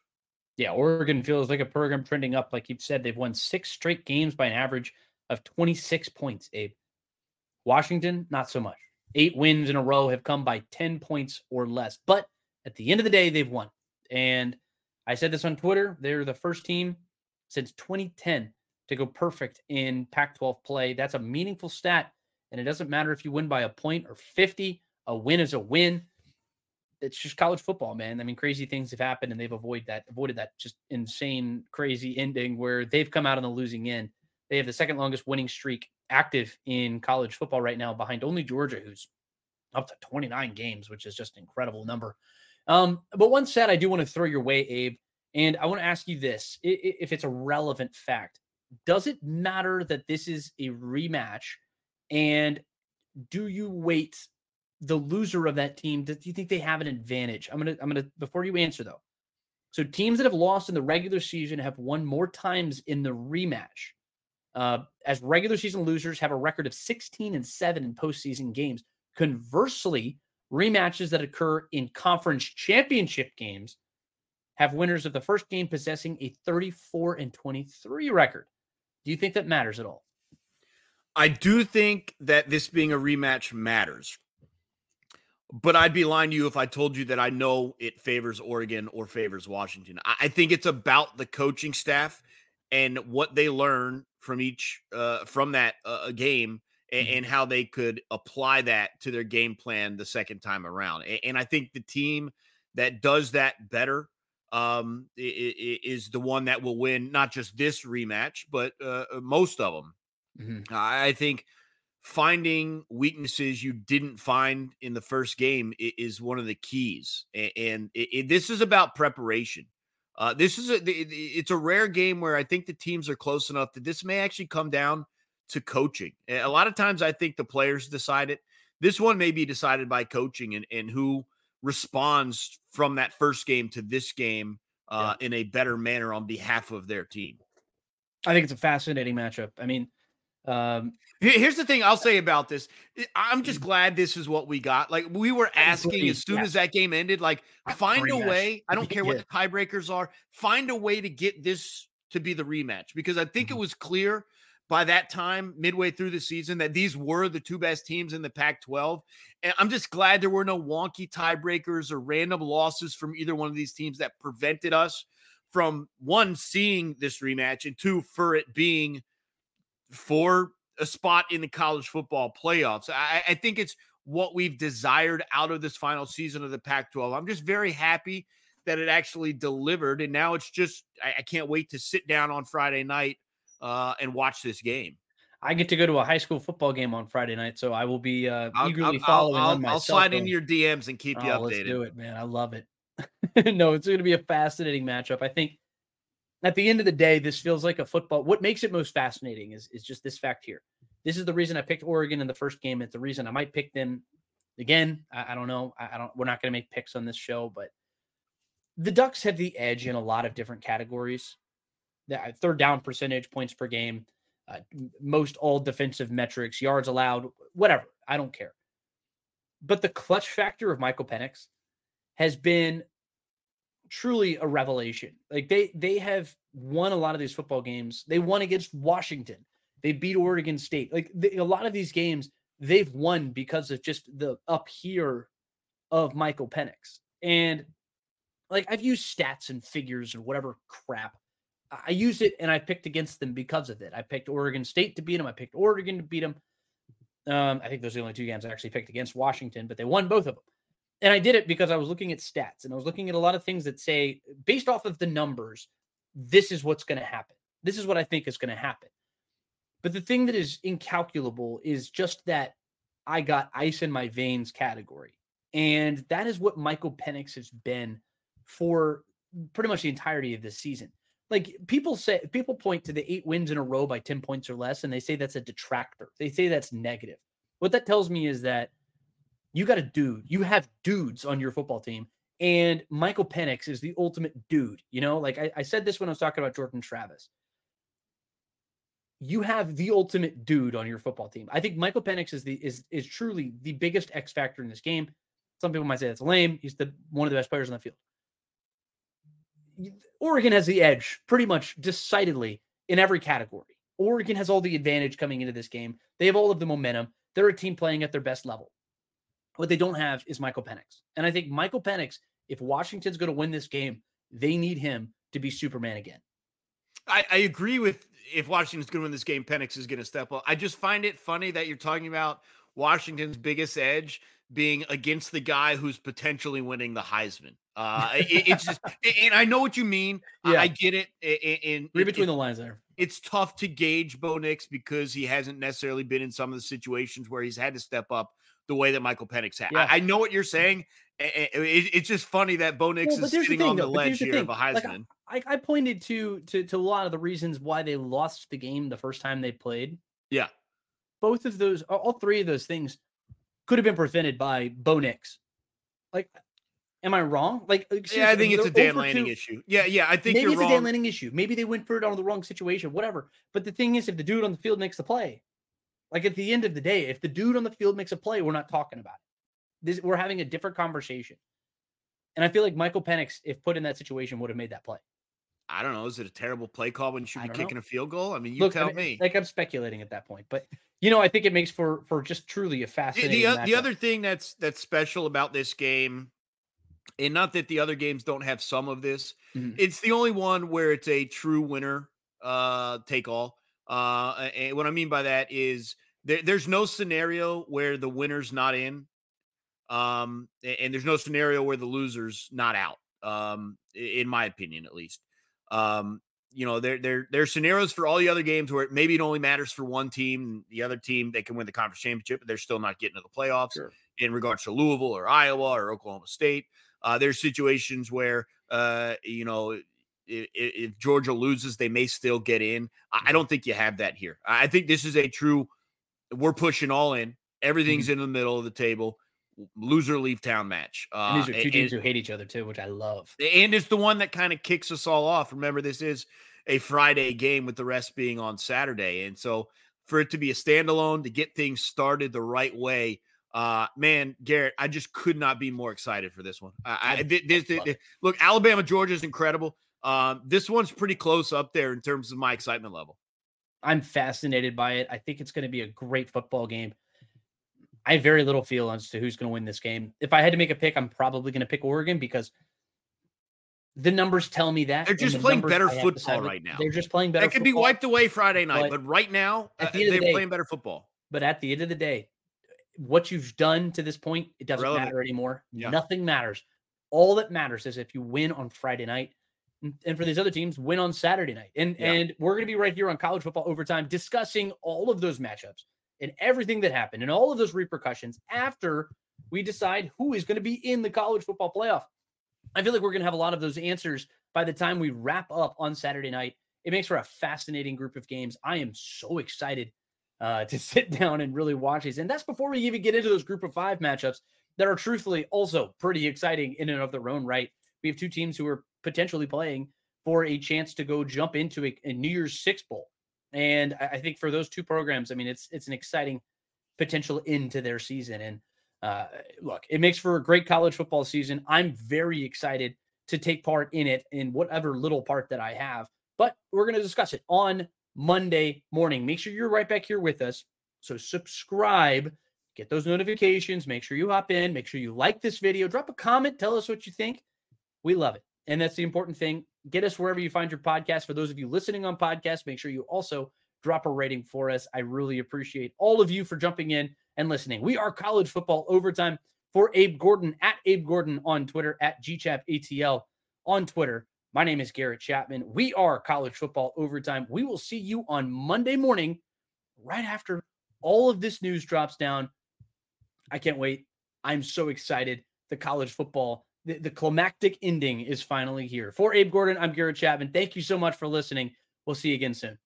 Yeah, Oregon feels like a program trending up. Like you've said, they've won six straight games by an average of 26 points, Abe. Washington, not so much. Eight wins in a row have come by 10 points or less. But at the end of the day, they've won. And I said this on Twitter. They're the first team since 2010 to go perfect in Pac 12 play. That's a meaningful stat. And it doesn't matter if you win by a point or 50, a win is a win. It's just college football, man. I mean, crazy things have happened and they've avoided that, avoided that just insane, crazy ending where they've come out on the losing end. They have the second longest winning streak active in college football right now, behind only Georgia, who's up to 29 games, which is just an incredible number. Um, but one stat I do want to throw your way, Abe, and I want to ask you this if it's a relevant fact. Does it matter that this is a rematch? And do you wait the loser of that team? Do you think they have an advantage? I'm gonna, I'm gonna, before you answer though. So teams that have lost in the regular season have won more times in the rematch. Uh, as regular season losers have a record of 16 and 7 in postseason games. Conversely, rematches that occur in conference championship games have winners of the first game possessing a 34 and 23 record. Do you think that matters at all? I do think that this being a rematch matters. But I'd be lying to you if I told you that I know it favors Oregon or favors Washington. I think it's about the coaching staff and what they learn from each uh, from that uh, game and, mm-hmm. and, how they could apply that to their game plan the second time around. And, and I think the team that does that better um, is the one that will win not just this rematch, but uh, uh most of them. Mm-hmm. I think finding weaknesses you didn't find in the first game is one of the keys, and it, it, this is about preparation. Uh, this is a it's a rare game where I think the teams are close enough that this may actually come down to coaching. A lot of times I think the players decide it. This one may be decided by coaching and, and who responds from that first game to this game uh, yeah. in a better manner on behalf of their team. I think it's a fascinating matchup. I mean, um, here's the thing I'll say about this. I'm just mm. glad this is what we got. Like we were asking as soon as that game ended, like find a way. I don't care what the tiebreakers are. Find a way to get this to be the rematch because I think mm-hmm. it was clear by that time, midway through the season, that these were the two best teams in the Pac 12. And I'm just glad there were no wonky tiebreakers or random losses from either one of these teams that prevented us from one, seeing this rematch, and two, for it being for a spot in the college football playoffs. I, I think it's what we've desired out of this final season of the Pac 12. I'm just very happy that it actually delivered. And now it's just, I, I can't wait to sit down on Friday night uh, and watch this game. I get to go to a high school football game on Friday night, so I will be uh, eagerly I'll, following. I'll, I'll, I'll slide into your DMs and keep you oh, updated. Let's do it, man. I love it. no, it's going to be a fascinating matchup. I think at the end of the day, this feels like a football. What makes it most fascinating is is just this fact here. This is the reason I picked Oregon in the first game. It's the reason I might pick them again. I, I don't know. I, I don't. We're not going to make picks on this show, but the Ducks have the edge in a lot of different categories the third down percentage, points per game, uh, most all defensive metrics, yards allowed, whatever. I don't care. But the clutch factor of Michael Penix has been truly a revelation. Like they they have won a lot of these football games. They won against Washington. They beat Oregon State. Like a lot of these games they've won because of just the up here of Michael Penix. And like I've used stats and figures and whatever crap I used it and I picked against them because of it. I picked Oregon State to beat them. I picked Oregon to beat them. Um, I think those are the only two games I actually picked against Washington, but they won both of them. And I did it because I was looking at stats and I was looking at a lot of things that say, based off of the numbers, this is what's going to happen. This is what I think is going to happen. But the thing that is incalculable is just that I got ice in my veins category. And that is what Michael Penix has been for pretty much the entirety of this season like people say people point to the eight wins in a row by 10 points or less and they say that's a detractor they say that's negative what that tells me is that you got a dude you have dudes on your football team and michael Penix is the ultimate dude you know like I, I said this when i was talking about jordan travis you have the ultimate dude on your football team. I think Michael Penix is the is is truly the biggest X factor in this game. Some people might say that's lame. He's the one of the best players on the field. Oregon has the edge pretty much decidedly in every category. Oregon has all the advantage coming into this game. They have all of the momentum. They're a team playing at their best level. What they don't have is Michael Penix. And I think Michael Penix, if Washington's going to win this game, they need him to be Superman again. I, I agree with if Washington's going to win this game, Penix is going to step up. I just find it funny that you're talking about Washington's biggest edge being against the guy who's potentially winning the Heisman. Uh, it, it's just, and I know what you mean. Yeah. I get it. In read between it, the lines there. It's tough to gauge Bo Nix because he hasn't necessarily been in some of the situations where he's had to step up the way that Michael Penix had. Yeah. I, I, know what you're saying. It, it, it's just funny that Bo Nix well, is sitting the on the ledge the here of a Heisman. Like I, I, pointed to, to to a lot of the reasons why they lost the game the first time they played. Yeah, both of those, all three of those things, could have been prevented by Bo Nix. Like, am I wrong? Like, yeah, I think it's a Dan Lanning issue. Yeah, yeah, I think maybe it's wrong. a Dan Lanning issue. Maybe they went for it on the wrong situation, whatever. But the thing is, if the dude on the field makes the play, like at the end of the day, if the dude on the field makes a play, we're not talking about it. This, we're having a different conversation. And I feel like Michael Penix, if put in that situation, would have made that play. I don't know. Is it a terrible play call when you should be kicking know. a field goal? I mean, you Look, tell I mean, me. Like I'm speculating at that point, but you know, I think it makes for for just truly a fascinating. The, the, the other thing that's that's special about this game, and not that the other games don't have some of this, mm-hmm. it's the only one where it's a true winner uh take all. Uh, and what I mean by that is there, there's no scenario where the winner's not in, um, and there's no scenario where the loser's not out. Um, in my opinion, at least. Um, you know, there there there's scenarios for all the other games where maybe it only matters for one team, the other team they can win the conference championship, but they're still not getting to the playoffs. Sure. In regards to Louisville or Iowa or Oklahoma State, uh, there's situations where uh, you know if, if, Georgia loses, they may still get in. I mm-hmm. don't think you have that here. I think this is a true. We're pushing all in. Everything's mm-hmm. in the middle of the table loser leave town match. Uh, and these are two teams and, who hate each other too, which I love. And it's the one that kind of kicks us all off. Remember, this is a Friday game with the rest being on Saturday, and so for it to be a standalone to get things started the right way. Uh, man, Garrett, I just could not be more excited for this one. I, I this, this, this, look, Alabama, Georgia is incredible. Um, this one's pretty close up there in terms of my excitement level. I'm fascinated by it. I think it's going to be a great football game. I have very little feel as to who's going to win this game. If I had to make a pick, I'm probably going to pick Oregon because the numbers tell me that they're just the playing better football right now. They're just playing better. It could be wiped away Friday night, but, but right now uh, the they're the day, playing better football. But at the end of the day, what you've done to this point, it doesn't Relevant. matter anymore. Yeah. Nothing matters. All that matters is if you win on Friday night, and for these other teams, win on Saturday night. And yeah. and we're going to be right here on college football overtime discussing all of those matchups and everything that happened and all of those repercussions after we decide who is going to be in the college football playoff. I feel like we're going to have a lot of those answers by the time we wrap up on Saturday night. It makes for a fascinating group of games. I am so excited uh, to sit down and really watch these. And that's before we even get into those group of five matchups that are truthfully also pretty exciting in and of their own right. We have two teams who are potentially playing for a chance to go jump into a, a New Year's Six Bowl. And I think for those two programs, I mean, it's it's an exciting potential into their season. And uh, look, it makes for a great college football season. I'm very excited to take part in it in whatever little part that I have. But we're going to discuss it on Monday morning. Make sure you're right back here with us. So subscribe, get those notifications, make sure you hop in, make sure you like this video, drop a comment, tell us what you think. We love it. And that's the important thing. Get us wherever you find your podcast. For those of you listening on podcast, make sure you also drop a rating for us. I really appreciate all of you for jumping in and listening. We are college football overtime for Abe Gordon at Abe Gordon on Twitter, at GChapATL on Twitter. My name is Garrett Chapman. We are college football overtime. We will see you on Monday morning, right after all of this news drops down. I can't wait. I'm so excited. The college football the, the climactic ending is finally here. For Abe Gordon, I'm Garrett Chapman. Thank you so much for listening. We'll see you again soon.